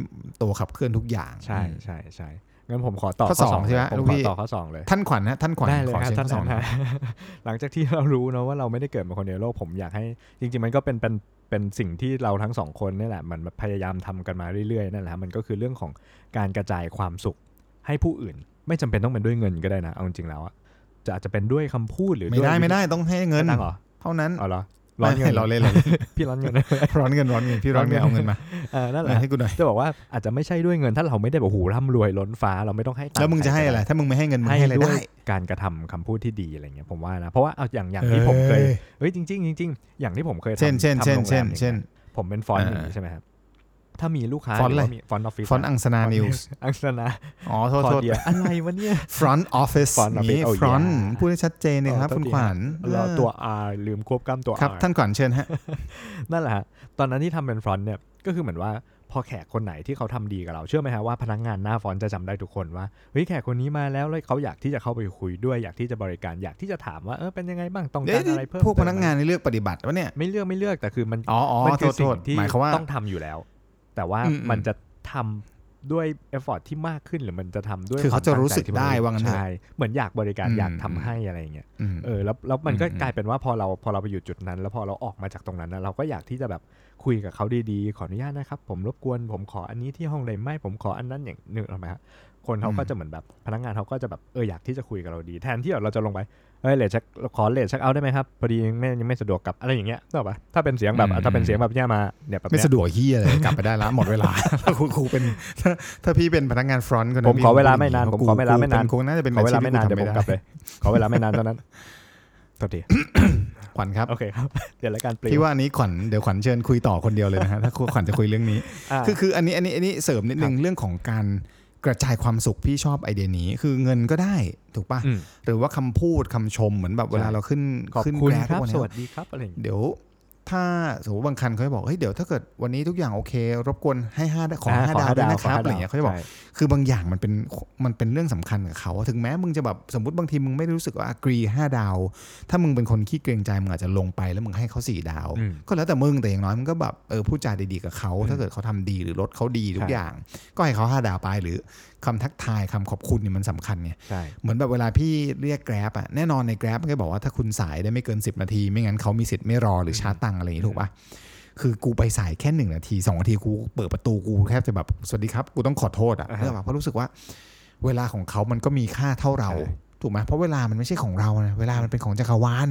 ตัวขับเคลื่อนทุกอย่าง ใช่อืมใช่ใช่ งั้นผมขอต่อข้อสองใช่ไหมผมลูกขอพี่ต่อข้อสองเลย ท่านขวัญนะท่านขวัญได้เลยขอครับเชิญท่าข้อสองนหน่นะอยหลังจากที่เรารู้นะว่าเราไม่ได้เกิดมาคนเดียวในโลกผมอยากให้ จริง ๆ มันก็เป็นเป็นเป็นสิ่งที่เราทั้งสองคนนี่แหละมันพยายามทำกันมาเรื่อยๆนั่นแหละครับมันก็คือเรื่องของการกระจายความสุขให้ผู้อื่น ไม่จำเป็นต้องเป็นด้วยเงินก็ได้นะเอาจริงๆแล้วอะจะอาจจะเป็นด้วยคำพูดหรือไม่ได้วยไม่ได้ต้องให้เงินไม่ตั้งเหรอเท่านั้นเอาเหรอ ร้อนเงิไม่นเราเล่นเราเล่นพี่ร้อนเงินร้อนเงินร้อนเงินพี่ร้อนเงินเอาเงินมาเออนั่นแหเอละอให้กูหน่อยจะบอกว่าอาจจะไม่ใช่ด้วยเงินถ้าเราไม่ได้แบบโอ้โหร่ำรวยล้นฟ้าเราไม่ต้องให้ตังค์แล้วมึงจะให้ใคอะไรก็ด้ถ้ามึงไม่ให้เงินมึงให้ให้อะไรด้วยได้การกระทำคำพูดที่ดีอะไรเงี้ยผมว่านะเพราะว่าเอาอย่างอย่างที่ผมเคยเฮ้ยจริงๆจริงๆอย่างที่ผมเคยทำเช่นเช่นทำเช่นโรงแรเช่นมอย่างเช่นเงี้ยผมเป็นฟอนต์อ่าอย่างนี้ใช่ไหมครับ ถ้ามีลูกค้าฟอนต์หรืออะไรว่ามีฟอนต์ออฟฟิศฟอนต์อังสนานิวส์อังสนาอ๋อโทษคอโทษเดียอะไรวะเนี่ย front office Front office นี้ oh front yeah พูดให้ชัดเจนเลยครับเออคุณโทษทีขวัญเราเออตัว R ลืมควบกล้ำตัวครับ R ท่านขวัญเชิญฮะ นั่นแหละฮะ ตอนนั้นที่ทำเป็นฟรอนต์เนี่ย ก็คือเหมือนว่าพอแขกคนไหนที่เขาทำดีกับเราเชื่อไหมฮะว่าพนักงานหน้าฟรอนต์จะจำได้ทุกคนว่าเฮ้ยแขกคนนี้มาแล้วแล้วเขาอยากที่จะเข้าไปคุยด้วยอยากที่จะบริการอยากที่จะถามว่าเออเป็นยังไงบ้างต้องเอ๊ะการอะไรเพิ่มพวกเติพมนักงานนี่เลือกปฏิบัติวะเนี่ยไม่เลือกไม่เลือกแต่คือมันอ๋ออ๋อมันโทคือษโทสิ่งษที่หมายความว่าต้องทำอยู่แล้ว แต่ว่าอืมอืมมันจะทำด้วย effort ที่มากขึ้นหรือมันจะทำด้วยคือเขาจะรู้สึกควมตั้งใจได้ที่มันว่างั้นเถอะใช่เหมือนอยากบริการอืมอยากทำให้อะไรอย่างเงี้ยอืมเออแล้วแล้วมันก็อืมกลายเป็นว่าพอเราพอเราไปอยู่จุดนั้น แล้วพอเราออกมาจากตรงนั้นนะเราก็อยากที่จะแบบคุยกับเขาดีๆ ขออนุญาตนะครับ ผมรบกวนผมขออันนี้ที่ห้องได้ไหมผมขออันนั้นอย่างนึกออกไหมฮะคนเขาก็จะเหมือนแบบพนักงานเขาก็จะแบบเอออยากที่จะคุยกับเราดี แทนที่เราจะลงไป เฮ้ย late check ขอ late check out ได้ไหมครับพอดียังไม่ยังไม่สะดวกกลับอะไรอย่างเงี้ยนึกออกปะถ้าเป็นเสียงแบบอืมถ้าเป็นเสียงแบบเนี้ยมาเนี่ยแบบไม่เนี้ยสะดวกเฮียเลยกลับไปได้ละหมดเวลาถ้าครูครูเป็นถ้าถ้าพี่เป็นพนักงาน front คนนั้นผมขอเวลาไม่นานพี่ผมขอเวลาไม่นานกูกูน่าจะเป็นขอเวลาชีพไม่นานที่เดี๋ยวผมทำกลับเลยขอเวลาไม่นานเท่านั้นโทษทีขวัญครับโอเคครับเดี๋ยวรายการปลิวพี่ว่าอันนี้ขวัญเดี๋ยวขวัญเชิญคุยต่อคนเดียวเลยนะฮะถ้าขวัญจะคุยเรื่องนี้อ่าคือคืออันนี้อันนี้อันนี้เสริมนิดนึงเรื่องของการ กระจายความสุขพี่ชอบไอเดียนี้คือเงินก็ได้ถูกปะอืมหรือว่าคำพูดคำชมเหมือนแบบเวลาใช่เราขึ้นขอบขึ้นคุณแกร็บครับวันสเนี้ยวัสดีครับอะไรอย่างเงี้ยเดี๋ยว ถ้าสมมติบางคันเขาจะบอกเฮ้ยเดี๋ยวถ้าเกิดวันนี้ทุกอย่างโอเค รบกวนให้ห้าขอห้าดาวด้วยนะครับอะไรอย่างเงี้ยเขาจะบอกใช่คือบางอย่างมันเป็นมันเป็นเรื่องสำคัญกับเขาถึงแม้มึงจะแบบสมมติบางทีมึงไม่ได้รู้สึกว่า agree ห้าดาว ถ้ามึงเป็นคนขี้เกรงใจมึงอาจจะลงไปแล้วมึงให้เขาสี่ดาวอืมก็แล้วแต่มึงแต่อย่างน้อยมึงก็แบบเออพูดจาดีๆกับเขาอืมถ้าเกิดเขาทำดีหรือรถเขาดีทุใช่กอย่าง ก็ให้เขาห้าดาวไปหรือ คำทักทายคำขอบคุณเนี่ยมันสำคัญไงใช่เหมือนแบบเวลาพี่เรียกแกร็บอะแน่นอนในแกร็บมันก็บอกว่าถ้าคุณสายได้ไม่เกิน 10 นาที ไม่งั้นเขามีสิทธิ์ไม่รอหรือชาร์จตังค์อะไรอย่างนี้ถูกปะคือกูไปสายแค่หนึ่งนาทีสองนาทีกูเปิดประตูกูแทบจะแบบสวัสดีครับกูต้องขอโทษอะอ่าฮะเนื่องจากเพราะรู้สึกว่าเวลาของเขามันก็มีค่าเท่าเราใช่ถูกไหมเพราะเวลามันไม่ใช่ของเรานะเวลามันเป็นของจักรวาล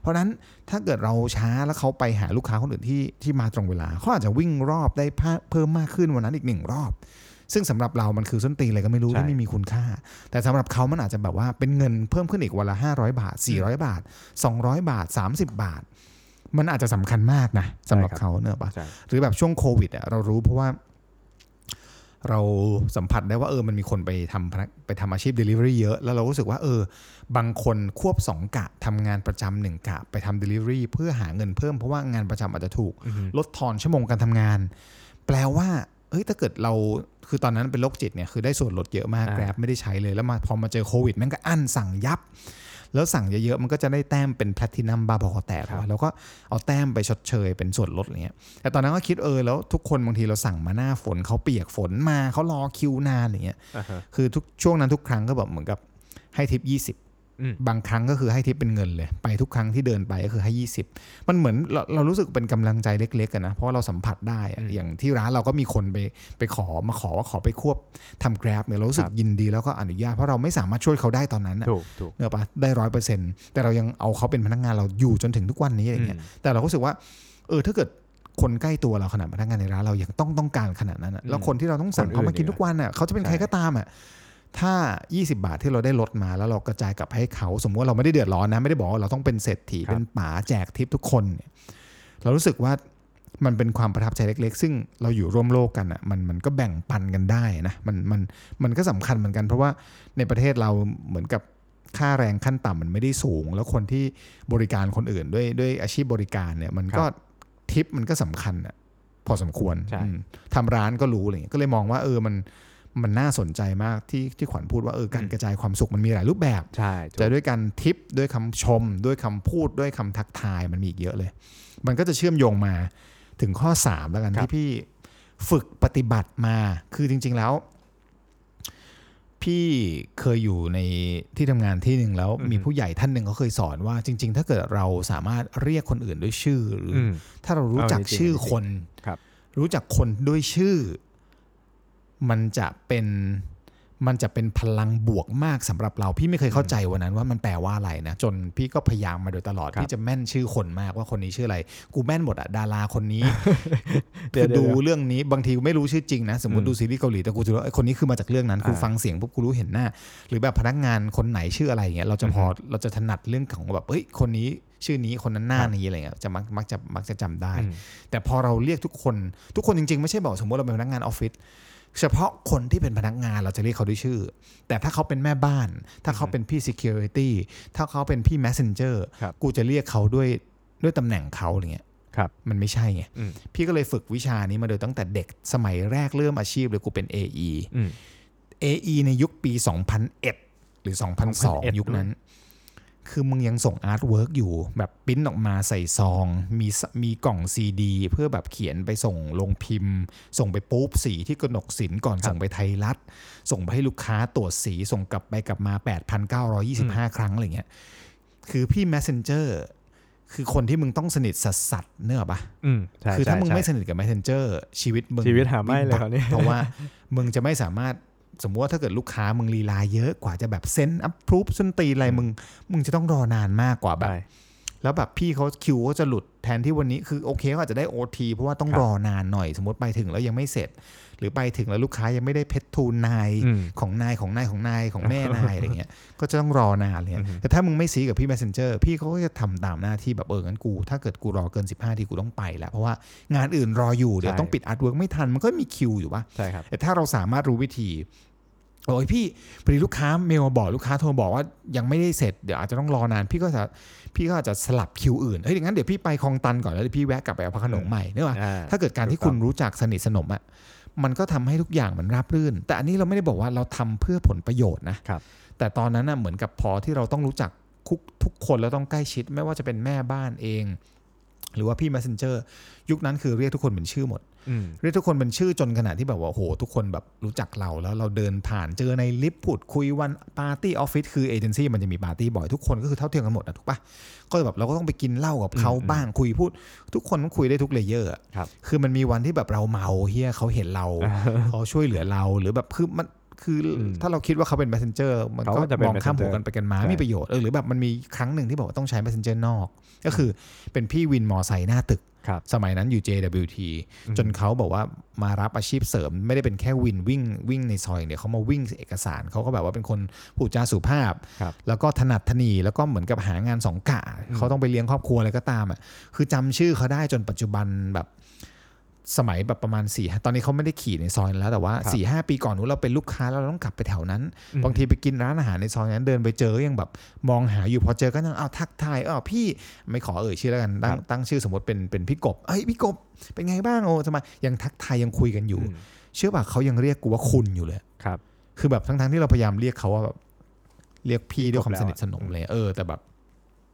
เพราะฉะนั้นถ้าเกิดเราช้าแล้วเขาไปหาลูกค้าคนอื่นที่ที่มาตรงเวลาเขาอาจจะวิ่งรอบได้เพิ่มมากขึ้นวันนั้นอีกหนึ่งรอบ ซึ่งสำหรับเรามันคือส้นตีนอะไรก็ไม่รู้ใช่ที่ไม่มีคุณค่า แต่สำหรับเขามันอาจจะแบบว่าเป็นเงินเพิ่มขึ้นอีกวันละ500 บาท 400 บาท 200 บาท 30 บาท มันอาจจะสำคัญมากนะสำหรับเขาเนอะปะใช่หรือแบบช่วงโควิดอะเรารู้เพราะว่าเราสัมผัสได้ว่าเออมันมีคนไปทำพนักไปทำอาชีพ Delivery เยอะ แล้วเรารู้สึกว่าเออ บางคนควบสองกะทำงานประจำหนึ่งกะไปทำ Delivery เพื่อหาเงินเพิ่มเพราะว่างานประจำอาจจะถูกอือฮึลดทอนชั่วโมงการทำงาน แปลว่าเฮ้ยถ้าเกิดเรา คือตอนนั้นเป็นโรคจิตเนี่ยคือได้ส่วนลดเยอะมากอ่า Grab ไม่ได้ใช้เลยแล้วมาพอมาเจอโควิดแม่งก็อั้นสั่งยับ แล้วสั่งเยอะๆมันก็จะได้แต้มเป็นแพลตินัมบาร์พอแตกแล้วก็เอาแต้มไปชดเชยเป็นส่วนลดอะไรเงี้ยแต่ตอนนั้นก็คิดเออแล้วทุกคนบางทีเราสั่งมาหน้าฝนเขาเปียกฝนมาเขารอคิวนานอะไรเงี้ยอ่าฮะคือทุกช่วงนั้นทุกครั้งก็แบบเหมือนกับให้ทิป20อืม บางครั้งก็คือให้ทิปเป็นเงินเลย ไปทุกครั้งที่เดินไปก็คือให้ 20 มันเหมือนเราเรารู้สึกเป็นกำลังใจเล็กๆกันนะ เพราะว่าเราสัมผัสได้อะอืมอย่างที่ร้านเราก็มีคนไปไปขอมาขอว่าขอไปควบทำแกร็บเนี่ยเรารู้สึกครับยินดีแล้วก็อนุญาตเพราะเราไม่สามารถช่วยเขาได้ตอนนั้นน่ะถูกถูกเนอะปะได้ร้อยเปอร์เซ็นต์แต่เรายังเอาเขาเป็นพนักงานเราอยู่จนถึงทุกวันนี้อะไรเงี้ยอืมแต่เราก็รู้สึกว่าเออถ้าเกิดคนใกล้ตัวเราขนาดพนักงานในร้านเรายังต้องต้องการขนาดนั้นอะอืมแล้วคนที่เราต้องสั่งคนอื่นเขามากินทุกวันอะเขาจะเป็นใช่ใครก็ตามอะ ถ้า 20 บาทที่เราได้ลดมาแล้วเรากระจายกลับให้เขา สมมติว่าเราไม่ได้เดือดร้อนนะ ไม่ได้บอกว่าเราต้องเป็นเศรษฐีครับเป็นป๋าแจกทิปทุกคนเนี่ยเรารู้สึกว่ามันเป็นความประทับใจเล็กๆ ซึ่งเราอยู่ร่วมโลกกันอะมันมันก็แบ่งปันกันได้นะมันมันมันก็สำคัญเหมือนกัน เพราะว่าในประเทศเราเหมือนกับค่าแรงขั้นต่ำมันไม่ได้สูง แล้วคนที่บริการคนอื่นด้วยด้วยอาชีพบริการเนี่ยมันก็ทิปมันก็สำคัญอะพอสมควรใช่อืมทำร้านก็รู้อะไรอย่างเงี้ยก็เลยมองว่าเออมัน มันน่าสนใจมากที่ที่ขวัญพูดว่าเออการกระจายความสุขมันมีหลายรูปแบบใช่จะด้วยการทิปด้วยคำชม ด้วยคำพูดด้วยคำทักทายมันมีอีกเยอะเลย มันก็จะเชื่อมโยงมาถึงข้อ 3 แล้วกันที่พี่ฝึกปฏิบัติมาคือจริง ๆแล้ว พี่เคยอยู่ในที่ทำงานที่หนึ่งแล้วมีผู้ใหญ่ท่านหนึ่งเขาเคยสอนว่าจริง ๆ ถ้าเกิดเราสามารถเรียกคนอื่นด้วยชื่อหรืออือมถ้าเรารู้จักเอาจริงๆชื่อคนครับรู้จักคนด้วยชื่อ มันจะเป็นมันจะเป็นพลังบวกมากสำหรับเรา พี่ไม่เคยเข้าใจวันนั้นว่ามันแปลว่าอะไรนะ จนพี่ก็พยายามมาโดยตลอดครับพี่จะแม่นชื่อคนมากว่าคนนี้ชื่ออะไร กูแม่นหมดอะดาราคนนี้เดี๋คืยวอเดี๋ยวดูเรื่องนี้บางทีไม่รู้ชื่อจริงนะ สมมติอืมดูซีรีส์เกาหลีแต่กูจะรู้ว่าไอ้คนนี้คือมาจากเรื่องนั้นกูอ่าฟังเสียงปุ๊บกูรู้เห็นหน้า หรือแบบพนักงานคนไหนชื่ออะไรอย่างเงี้ยเราจะพอเราจะถนัดเรื่องของแบบเฮ้ยคนนี้ชื่อนี้คนนั้นหน้าครับนี้อะไรเงี้ยจะมักมักจะมักจะจำได้อืมแต่พอเราเรียกทุกคน ทุกคนจริง ๆ ไม่ใช่บอกสมมติเราเป็นพนักงานออฟฟิศ เฉพาะคนที่เป็นพนักงานเราจะเรียกเขาด้วยชื่อ แต่ถ้าเขาเป็นแม่บ้าน ถ้าเขาเป็นพี่ security ถ้าเขาเป็นพี่ messenger ครับกูจะเรียกเขาด้วยด้วยตำแหน่งเขาอะไรเงี้ยครับมันไม่ใช่ไงอืมพี่ก็เลยฝึกวิชานี้มาโดยตั้งแต่เด็กสมัยแรกเริ่มอาชีพเลยกูเป็น AE อืม AE ในยุคปี 2001 หรือ 2002 2001ยุคนั้น คือมึงยังส่ง artwork อยู่แบบปริ้นออกมาใส่ซอง มีสมีกล่องซีดี เพื่อแบบเขียนไปส่งลงพิมพ์ ส่งไปปุ๊บสีที่กนกสินก่อนส่งไปไทยรัฐ ส่งไปให้ลูกค้าตรวจสีส่งกลับไปกลับมา 8,925 ครั้งอะไรเงี้ยคือพี่ messenger คือคนที่มึงต้องสนิทสัสสัสๆเนกอะปะอืมใช่คือถ้าใช่มึงใช่ไม่สนิทกับ messenger ชีวิตมึงชีวิตหาไม่เลยคราวนี้เพราะว่ามึงจะไม่สามารถ สมมติว่าถ้าเกิดลูกค้ามึงลีลาเยอะกว่าจะแบบเซ็นอัพพรูฟส้นตีนอะไรมึง มึงจะต้องรอนานมากกว่าแบบใช่แล้วแบบพี่เขาคิวเขาจะหลุดแทนที่วันนี้คือโอเคเขาอาจจะได้โอทีเพราะว่าต้องครับรอนานหน่อย สมมติไปถึงแล้วยังไม่เสร็จ หรือไปถึงแล้วลูกค้ายังไม่ได้เพชรทูนนายอืมของนายของนายของนายของแม่นายอะไรเงี้ยก็จะต้องรอนานเลยอือฮึแต่ถ้ามึงไม่ซี้กับพี่ messenger พี่เขาก็จะทำตามหน้าที่แบบเอองั้นกู ถ้าเกิดกูรอเกิน 15ทีกูต้องไปแล้วเพราะว่างานอื่นรออยู่เดี๋ยวใช่ต้องปิด artwork ไม่ทันมันก็มีคิวอยู่ปะใช่ครับแต่ถ้าเราสามารถรู้วิธี โอ้ยพี่พอดีลูกค้าเมลมาบอกลูกค้าโทรมาบอกว่ายังไม่ได้เสร็จเดี๋ยวอาจจะต้องรอนาน พี่ก็จะพี่ก็อาจจะสลับคิวอื่นเฮ้ยงั้นเดี๋ยวพี่ไปคลองตันก่อนแล้วเดี๋ยวพี่แวะกลับไปเอาพระโขนงใหม่เนกอะอ่ถ้าเกิดการที่ถูกต้คุองณรู้จักสนิทสนมอะมันก็ทำให้ทุกอย่างมันราบรื่น แต่อันนี้เราไม่ได้บอกว่าเราทำเพื่อผลประโยชน์นะครับแต่ตอนนั้นน่ะเหมือนกับพอที่เราต้องรู้จักคุกทุกคนแล้วต้องใกล้ชิด ไม่ว่าจะเป็นแม่บ้านเอง หรือว่าพี่ messenger ยุคนั้นคือเรียกทุกคนเป็นชื่อหมดอืม เรียกทุกคนเป็นชื่อจนขนาดที่แบบว่าโอ้โหทุกคนแบบรู้จักเราแล้วเราเดินผ่านเจอในลิฟต์พูดคุยวันปาร์ตี้ออฟฟิศคือเอเจนซี่มันจะมีปาร์ตี้บ่อยทุกคนก็คือเท่าเทียมกันหมดนะถูกปะก็แบบเราก็ต้องไปกินเหล้ากับเขาอืมบ้างคุยพูด ทุกคนต้องคุยได้ทุก layer อะครับคือมันมีวันที่แบบเราเมาเหี้ยเขาเห็นเราเขาช่วยเหลือเราหรือแบบคือมัน คืออมถ้าเราคิดว่าเขาเป็น messenger มันเขาก็ก็จะเป็นมองข้ามหัว messenger กันไปกันมาใช่ไม่มีประโยชน์เออหรือแบบมันมีครั้งหนึ่งที่บอกว่าต้องใช้ messenger นอก ก็คือเป็นพี่วินมอไซค์หน้าตึกครับสมัยนั้นอยู่ JWT อืมจนเขาบอกว่ามารับอาชีพเสริม ไม่ได้เป็นแค่วินวิ่งวิ่งในซอยอย่างเดียวเขามาวิ่งเอกสารเขาก็แบบว่าเป็นคนพูดจาสุภาพครับแล้วก็ถนัดถนีแล้วก็เหมือนกับหางานสองกะอืมเขาต้องไปเลี้ยงครอบครัวอะไรก็ตามอะคือจำชื่อเขาได้จนปัจจุบันแบบ สมัยแบบประมาณ4ี่ตอนนี้เขาไม่ได้ขี่ในซอยแล้วแต่ว่าครับ4ี่หปีก่อนนู้นเราเป็นลูกค้าแล้วเราต้องกลับไปแถวนั้นอืมบางทีไปกินร้านอาหารในซอยนั้นเดินไปเจอยังแบบมองหาอยู่พอเจอก็ยังอ้าวทักทายอ้าวพี่ไม่ขอเอ่ยชื่อแล้วกันตั้งตั้งชื่อสมมติเป็นเป็นพี่กบเอ้ยพี่กบเป็นไงบ้างโอ้ทำไมยังทักทายยังคุยกันอยู่อืมเชื่อป่ะเขายังเรียกกูว่าคุณอยู่เลยครับ คือแบบทั้งๆที่เราพยายามเรียกเขาว่าแบบเรียกพี่ด้วยความจบแล้วสนิทสนมเลยเออแต่แบบ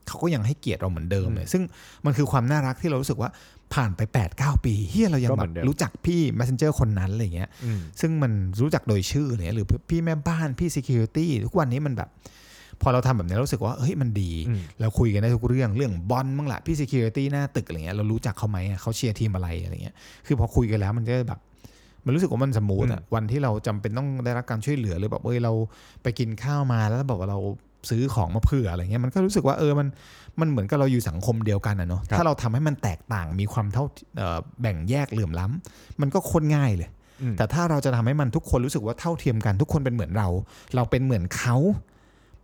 เขาก็ยังให้เกียรติเราเหมือนเดิมเลย ซึ่งมันคือความน่ารักที่เรารู้สึกว่า ผ่านไป8ปดเปีเฮียเรายังก็แบเหมืบอนเดิมรู้จักพี่ messenger คนนั้นอะไรเงี้ยอืมซึ่งมันรู้จักโดยชื่ออะไรเลยหรือพี่แม่บ้านพี่ security ทุกวันนี้มันแบบ พอเราทำแบบนี้เรารู้สึกว่าเฮ้ยมันดีอืมเราคุยกันได้ทุกเรื่องเรื่องบอลบ้างละพี่ security หน้าตึกอะไรเงี้ยเรารู้จักเขาไหมอะเขาเชียร์ทีมอะไรอะไรเงี้ยคือพอคุยกันแล้วมันก็แบบมันรู้สึกว่ามันสมูทอะวันที่เราจำเป็นต้องได้รับการช่วยเหลือหรือแบบเอ้ยเราไปกินข้าวมาแล้วบอกว่าเรา ซื้อของมาเผื่ออะไรเงี้ยมันก็รู้สึกว่าเออมันมันเหมือนกับเราอยู่สังคมเดียวกันอะเนาะครับถ้าเราทำให้มันแตกต่างมีความเท่าเอ่อแบ่งแยกเหลื่อมล้ำมันก็โคตรง่ายเลยอืมแต่ถ้าเราจะทำให้มันทุกคนรู้สึกว่าเท่าเทียมกันทุกคนเป็นเหมือนเรา เราเป็นเหมือนเขา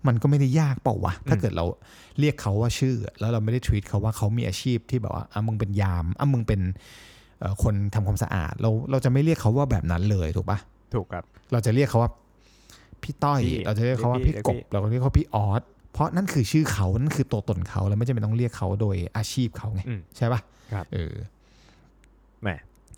มันก็ไม่ได้ยากเปล่าวะ ถ้าเกิดเราเรียกเขาว่าชื่อ แล้วเราไม่ได้ทวีตเขาว่าเขามีอาชีพที่แบบว่าอะมึงเป็นยามอะมึงเป็นเอ่อคนทำความสะอาด เราเราจะไม่เรียกเขาว่าแบบนั้นเลยถูกปะถูกครับ เราจะเรียกเขาว่า พี่ต้อย พี่เราจะเรียกเขาว่าพี่พี่กบพี่ เราก็เรียกเขาพี่ออสเพราะนั่นคือชื่อเขานั่นคือตัวตนเขาแล้วไม่จำเป็นต้องเรียกเขาโดยอาชีพเขาไงอืม ใช่ปะครับ เออ แหม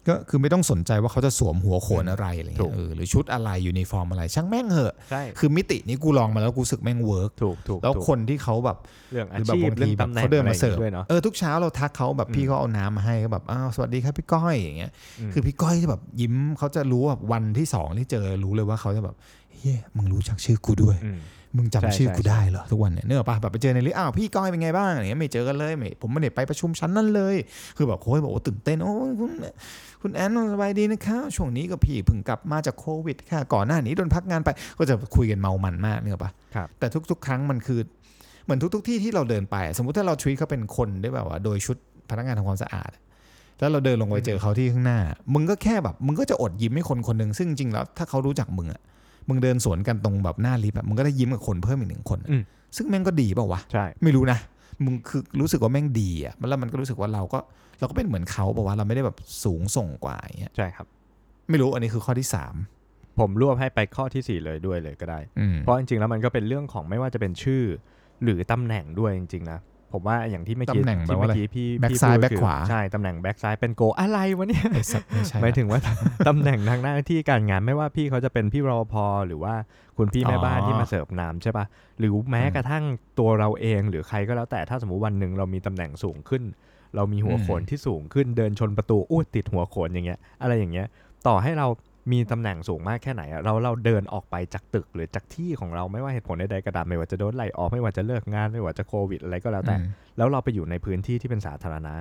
ก็คือไม่ต้องสนใจว่าเขาจะสวมหัวโขนอะไรอะไรถูเงี้ก ยเออหรือชุดอะไรยูนิฟอร์มอะไรช่างแม่งเหอะ ใช่ คือมิตินี้กูลองมาแล้วกูรู้สึกแม่ง work ถูกถูกแล้วถูกคนที่เขาแบบเรื่องอาหรือแบบชีพบางเรื่อทีงแบบตำแหน่งเขาเดินมาเสิร์ฟอะไรอย่างงี้ด้วยเนาะเออทุกเช้าเราทักเขาแบบอืมพี่เขาเอาน้ำมาให้ก็แบบอ้าวสวัสดีครับพี่ก้อยอย่างเงี้ยมคือพี่ก้อยจะแบบยิ้มเขาจะรู้แบบวันที่สองที่เจอรู้เลยว่าเขาจะแบบ เฮ้ยมึงรู้จักชื่อกูด้วยอืมมึงใช่จำชื่อใช่กูได้เหรอทุกวันเนี่ยเนื้ออกปะแบบไปเจอในลิฟต์อ้าวพี่ก้อยเป็นไงบ้างอะไรเงี้ยไม่เจอกันเลยไม่ผมไม่ได้ไปประชุมชั้นนั่นเลย คือแบบโค้ยบอกว่าตื่นเต้นโอ้ยคุณคุณแอนสบายดีนะคะช่วงนี้ก็พี่เพิ่งกลับมาจากโควิดค่ะก่อนหน้านี้โดนพักงานไปก็จะคุยกันเมามันมากเนื้ออกปะครับแต่ทุก ๆ ครั้งมันคือเหมือนทุก ๆ ที่ที่เราเดินไป สมมุติถ้าเราทวีตเขาเป็นคนได้แบบว่าโดยชุดพนักงานทำความสะอาดแล้วเราเดินลงไปเจอเขาที่ข้างหน้า มึงก็แค่แบบ มึงก็จะอดยิ้มให้คนคนหนึ่งซึ่งจริงๆแล้ว ถ้าเขารู้จักมึงอะ มึงเดินสวนกันตรงแบบหน้าลิฟต์อะมึงก็ได้ยิ้มกับคนเพิ่มอีกหนึ่งคนอะอืมซึ่งแม่งก็ดีเปล่าวะใช่ไม่รู้นะมึงคือรู้สึกว่าแม่งดีอะแล้วมันก็รู้สึกว่าเราก็เราก็เป็นเหมือนเขาเปล่าวะเราไม่ได้แบบสูงส่งกว่าอย่างเงี้ยใช่ครับ ไม่รู้อันนี้คือข้อที่สามผมรวบให้ไปข้อที่สี่เลยด้วยเลยก็ได้อืมเพราะจริงๆแล้วมันก็เป็นเรื่องของไม่ว่าจะเป็นชื่อ หรือตำแหน่งด้วยจริงๆนะ ผมว่าอย่างที่เมื่อกี้ตำแหน่งแปลที่ว่าเมื่อะไรอกี้พี่แบ็คพี่ซ้ายพูดแบ็คคือขวาใช่ตำแหน่งแบ็คซ้ายเป็นโกอะไรวะเนี่ยไอ้สัตว์ไม่ใช่หมายละถึงว่าตำแหน่งทางหน้าที่การงานไม่ว่าพี่เขาจะเป็นพี่รอพอหรือว่าคุณพี่แม่บ้านอ๋อที่มาเสิร์ฟน้ำใช่ปะหรือแม้อืมกระทั่งตัวเราเองหรือใครก็แล้วแต่ถ้าสมมติวันหนึ่งเรามีตำแหน่งสูงขึ้น เรามีหัวโขนอืมที่สูงขึ้นเดินชนประตูอู้ติดหัวโขนอย่างเงี้ย อะไรอย่างเงี้ย ต่อให้เรา มีตำแหน่งสูงมากแค่ไหนอะเราเราเดินออกไปจากตึกหรือจากที่ของเราไม่ว่าเหตุผลใดๆก็ตามไม่ว่าจะโดนไล่ออกไม่ว่าจะเลิกงานไม่ว่าจะโควิดอะไรก็แล้วแต่อืมแล้วเราไปอยู่ในพื้นที่ที่เป็นสาธารณะ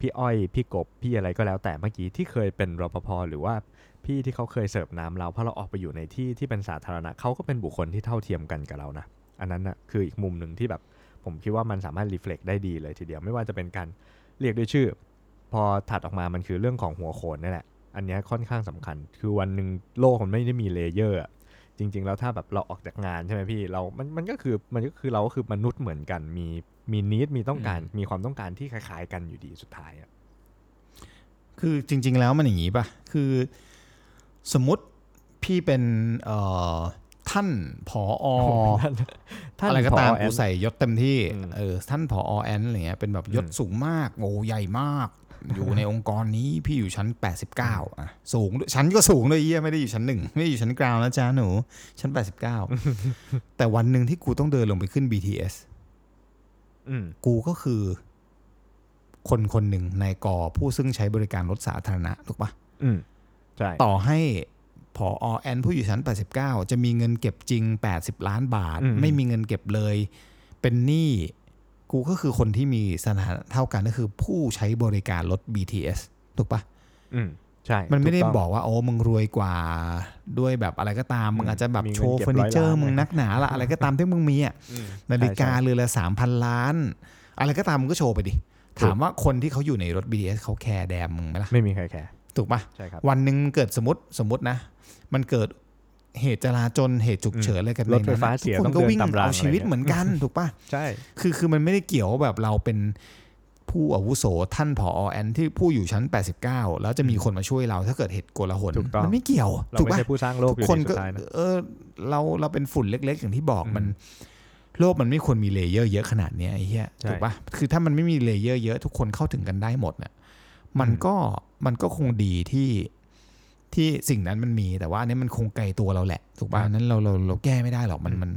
พี่อ้อยพี่กบพี่อะไรก็แล้วแต่เมื่อกี้ที่เคยเป็นรปภหรือว่าพี่ที่เขาเคยเสิร์ฟน้ำเราเพราะเราออกไปอยู่ในที่ที่เป็นสาธารณะเขาก็เป็นบุคคลที่เท่าเทียมกันกับเรานะอันนั้นนะคืออีกมุมหนึ่งที่แบบผมคิดว่ามันสามารถ reflect ได้ดีเลยทีเดียวไม่ว่าจะเป็นการเรียกด้วยชื่อ พอถัดออกมามันคือเรื่องของหัวโขนนี่แหละ อันเนี้ยค่อนข้างสำคัญ คือวันหนึ่งโลกมันไม่ได้มี layer อะจริง ๆ แล้วถ้าแบบเราออกจากงานใช่ไหมพี่เรา มันมันก็คือมันก็คือเราก็คือมนุษย์เหมือนกัน มีมีนิดมีต้องการมีความต้องการที่คล้าย ๆ กันอยู่ดีสุดท้ายอะคือจริง ๆ แล้วมันอย่างนี้ป่ะ คือสมมติพี่เป็นเอ่อท่านผออท่านอะไรก็ตามผอแอนกูใส่ยศเต็มที่อืมเออท่านผอแอนอะไรเงี้ยเป็นแบบยศอืมสูงมากโอ้ใหญ่มาก อยู่ในองค์กรนี้พี่อยู่ชั้น 89อะสูงด้วยชั้นก็สูงด้วยเยี่ยไม่ได้อยู่ชั้นหนึ่งไม่ได้อยู่ชั้นกลางแล้วจ้าหนูชั้น 89 แต่วันหนึ่งที่กูต้องเดินลงไปขึ้น BTS อืมกูก็คือ คนคนหนึ่งในกอผู้ซึ่งใช้บริการรถสาธารณะถูกปะอืมใช่ต่อให้ผอแอนผู้อยู่ชั้น 89 จะมีเงินเก็บจริง 80 ล้านบาทอืมไม่มีเงินเก็บเลย เป็นหนี้ กูก็คือคนที่มีสถานะเท่ากันก็คือผู้ใช้บริการรถ BTS ถูกปะอืมใช่ มันไม่ได้ถูต้องบอกว่าโอ้มึงรวยกว่าด้วยแบบอะไรก็ตาม มึงอาจจะแบบมีเงินโชว์เก็บเฟอร์นิเจอร้อยร์ล้านมึงนักหนาละอะไรก็ตามที่มึงมีอะอืมนาฬิกาใช่เรือนละสามพันล้าน อะไรก็ตามมึงก็โชว์ไปดิถูกถามว่าคนที่เขาอยู่ในรถ BTS เขาแคร์ damn มึงไหมล่ะ ไม่มีใครแคร์ถูกปะใช่ครับวันหนึ่งเกิดสมมติสมมตินะ มันเกิด เหตุจลาจลเหตุฉุกเฉินอะไรกันรถไฟฟ้าในนั้นเสียทุกคนก็ต้องเดินวิ่งตามรางเอาชีวิตอะไรเงี้ยเหมือนกันถูกปะใช่คือคือมันไม่ได้เกี่ยวว่าแบบเราเป็นผู้อาวุโสท่านผอแอนที่ผู้อยู่ชั้น 89 แล้วจะมีคนมาช่วยเราถ้าเกิดเหตุโกลาหลถูกต้องมันไม่เกี่ยวเราถูกไม่ปะใช่ผู้สร้างโลกทุอกยู่คนดีสุก็ดท้ายนะเออเราเราเป็นฝุ่นเล็ก ๆ อย่างที่บอกอืมมัน โลกมันไม่ควรมีเลเยอร์เยอะขนาดเนี้ยไอ้เหี้ยใช่ถูกปะคือถ้ามันไม่มีเลเยอร์เยอะทุกคนเข้าถึงกันได้หมดเนี่ยมันอืมก็มันก็คงดีที่ ที่สิ่งนั้นมันมีแต่ว่าอันนี้มันคงไกลตัวเราแหละ ถูกปะนั้นเราเราเราแก้ไม่ได้หรอกมันมัน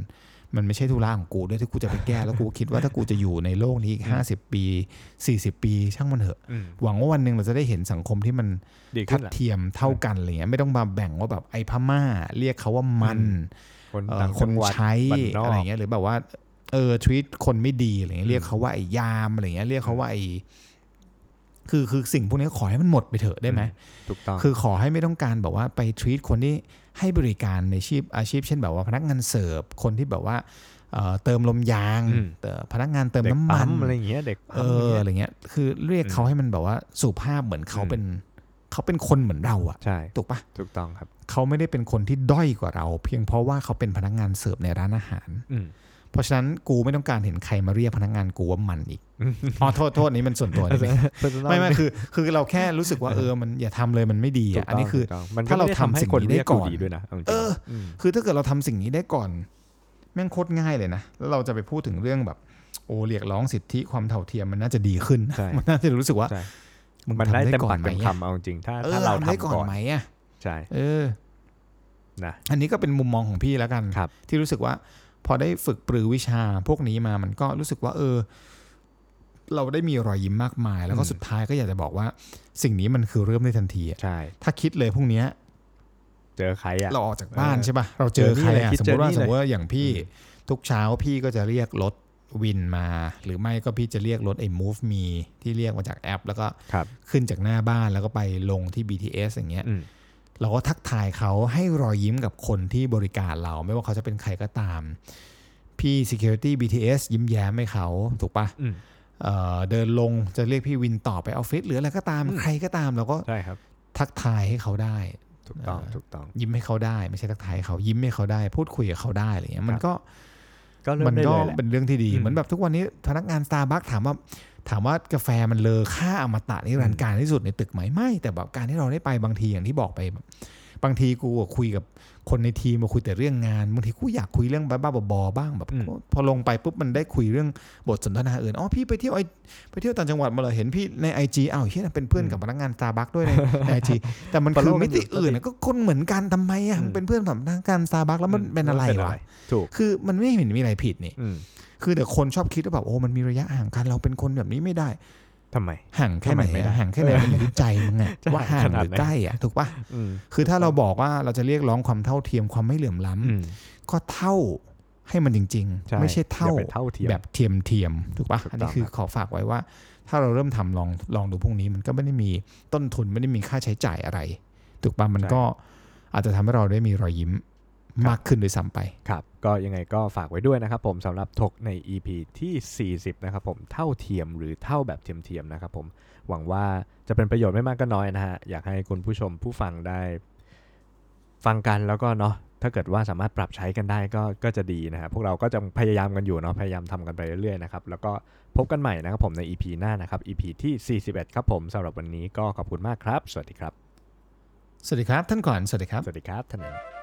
มันไม่ใช่ธุระของกูด้วยที่กูจะไปแก้แล้วกูคิดว่าถ้ากูจะอยู่ในโลกนี้อีกห้าสิบปีสี่สิบปี ช่างมันเถอะอืมหวังว่าวันหนึ่งเราจะได้เห็นสังคมที่มันดีทัขึ้ดนแหละเทียมเท่ากันอะไรเงี้ยไม่ต้องมาแบ่งว่าแบบไอ้พม่า เรียกเขาว่ามันคนเอ่อต่างคจันงหวัดใช้บ้านนอกอะไรเงี้ยหรือแบบว่าเออทวีตคนไม่ดีอะไรเงี้ยเรียกเขาว่าไอ้ยามอะไรเงี้ยเรียกเขาว่าไอ้ คือคือสิ่งพวกนี้ขอให้มันหมดไปเถอะได้ไหมถูกต้องคือขอให้ไม่ต้องการแบบว่าไปทวีตคนที่ให้บริการในอาชีพอาชีพ เช่นแบบว่าพนักงานเสิร์ฟคนที่แบบว่าเอ่อเติมลมยางอืมเอ่อพนักงานเติมเด็กน้ำมัปั๊นมอะไรอย่างเงี้ยเด็กเอปั๊มออะอะไรไรเงี้ยคือเรียกเขาให้มันแบบว่าสุภาพเหมือนเขาอืมเป็นเขาเป็นคนเหมือนเราอะใช่ถูกปะถูกต้องครับ เขาไม่ได้เป็นคนที่ด้อยกว่าเรา เพียงเพราะว่าเขาเป็นพนักงานเสิร์ฟในร้านอาหารอืม เพราะฉะนั้นกูไม่ต้องการเห็นใครมาเรียกพนักงานกูว่ามันอีกอ๋อโทษโทษนี้มันส่วนตัวได้ไหมไม่ไม่คือคือเราแค่รู้สึกว่าเออมันอย่าทำเลยมันไม่ดีถูอะกอันนี้คือถูกต้งมันถ้าเราก็ไม่ได้ทำให้สิ่งคนนี้ได้เรียก่อนดีด้วยนะาจริงๆเออมคือถ้าเกิดเราทำสิ่งนี้ได้ก่อน แม่งโคตรง่ายเลยนะแล้วเราจะไปพูดถึงเรื่องแบบโอ้เรียกร้องสิทธิความเท่าเทียมมันน่าจะดีขึ้นใช่มันน่าจะรู้สึกว่าใช่มึงมันทำได้ได้เต็มก่อปานกไหมเต็มอะคำเอาจริงๆถ้าเออถ้าเราทำได้ทำก่อนก่อนไหมอะใช่เออนะอันนี้ก็เป็นมุมมองของพี่แล้วกันครับที่รู้สึกว่า พอได้ฝึกปรือวิชาพวกนี้มามันก็รู้สึกว่า เออ เราได้มีรอยยิ้มมากมาย แล้วก็อืมสุดท้ายก็อยากจะบอกว่า สิ่งนี้มันคือเริ่มได้ทันทีอะใช่ถ้าคิดเลยพรุ่งเนี้ยเจอใครอะเราออกจากบ้านเออใช่ป่ะเราเจอใครอะเจอนี่เลยคิดสมมติว่าเจอนี่เลยสมมติว่าอย่างพี่อืมทุกเช้าพี่ก็จะเรียกรถวินมา หรือไม่ก็พี่จะเรียกรถไอ้ Move Me ที่เรียกมาจากแอป แล้วก็ครับขึ้นจากหน้าบ้านแล้วก็ไปลงที่ BTS อย่างเงี้ยอืม เราก็ทักทายเขาให้รอยยิ้มกับคนที่บริการเรา ไม่ว่าเขาจะเป็นใครก็ตาม พี่ Security BTS ยิ้มแย้มให้เขาถูกปะอืมเอ่อเดินลงจะเรียกพี่วินต่อไปออฟฟิศหรืออะไรก็ตามอืมใครก็ตามเราก็ใช่ครับ ทักทายให้เขาได้ถูกต้องเออถูกต้อง ยิ้มให้เขาได้ไม่ใช่ทักทายให้เขายิ้มให้เขาได้ พูดคุยกับเขาได้อะไรเงี้ยมันก็ก็เริ่มได้เลยแหละมันก็เป็นเรื่องที่ดีอืมเหมือนแบบทุกวันนี้พนักงานสตาร์บัคถามว่า ถามว่ากาแฟมันเลอค่าอมตะนิรันดร์การที่สุดในตึกไหมไม่ แต่แบบการที่เราได้ไปบางทีอย่างที่บอกไปแบบบางทีกูอะคุยกับคนในทีมมาคุยแต่เรื่องงานบางทีกูอยากคุยเรื่องบ้าๆบอๆบ้างแบบอืมพอลงไปปุ๊บมันได้คุยเรื่องบทสนทนาอื่นอ๋อพี่ไปเที่ยวไอไปเที่ยวต่างจังหวัดมาเหรอเห็นพี่ใน IG อ้าวเฮียเป็นเพื่อนกับพนักงานสตาร์บัคด้วยใน IG แต่มันคือ Follow มิติกันอยู่อื่นอะก็คนเหมือนกันทำไมอะอืมมันเป็นเพื่อนกับพนักงานสตาร์บัคแล้วมันเป็นอะไรวะถูกคือมันไม่เห็นมีอะไรผิดนี่อืมคือแต่คนชอบคิดว่าแบบโอ้มันมีระยะห่างกันเราเป็นคนแบบนี้ไม่ได้ ทำไมห่างแค่ไหนทำไมไม่ได้อะห่างแค่ไหนมันอยู่ที่ใจมึงไงจะว่าห่างงขนาดไหนห่างหรือใกล้อะถูกปะอืมคือถ้าเราบอกว่าเราจะเรียกร้องความเท่าเทียมความไม่เหลื่อมล้ำอืมก็เท่าให้มันจริงใช่ๆไม่ใช่เท่าอย่าไปเท่าเทียมแบบเทียมเทียมๆถูกปะถูกต้องอันนี้คือขอฝากไว้ว่า ถ้าเราเริ่มทำลองลองดูพวกนี้มันก็ไม่ได้มีต้นทุนไม่ได้มีค่าใช้จ่ายอะไร ถูกปะมันก็อาจจะทำให้เราได้มีรอยยิ้ม มากขึ้นด้วยซ้ำไปครับ ก็ยังไงก็ฝากไว้ด้วยนะครับผมสำหรับถกใน EP ที่ 40 นะครับผมเท่าเทียมหรือเท่าแบบเทียมๆนะครับผมหวังว่าจะเป็นประโยชน์ไม่มากก็น้อยนะฮะอยากให้คุณผู้ชมผู้ฟังได้ ฟังกันแล้วก็เนาะถ้าเกิดว่าสามารถปรับใช้กันได้ก็ก็จะดีนะฮะพวกเราก็จะพยายามกันอยู่เนาะพยายามทำกันไปเรื่อยๆนะครับแล้วก็พบกันใหม่นะครับผมใน EP หน้านะครับ EP ที่ 41 ครับผมสำหรับวันนี้ก็ขอบคุณมากครับ สวัสดีครับ สวัสดีครับท่านก่อนสวัสดีครับ สวัสดีครับท่าน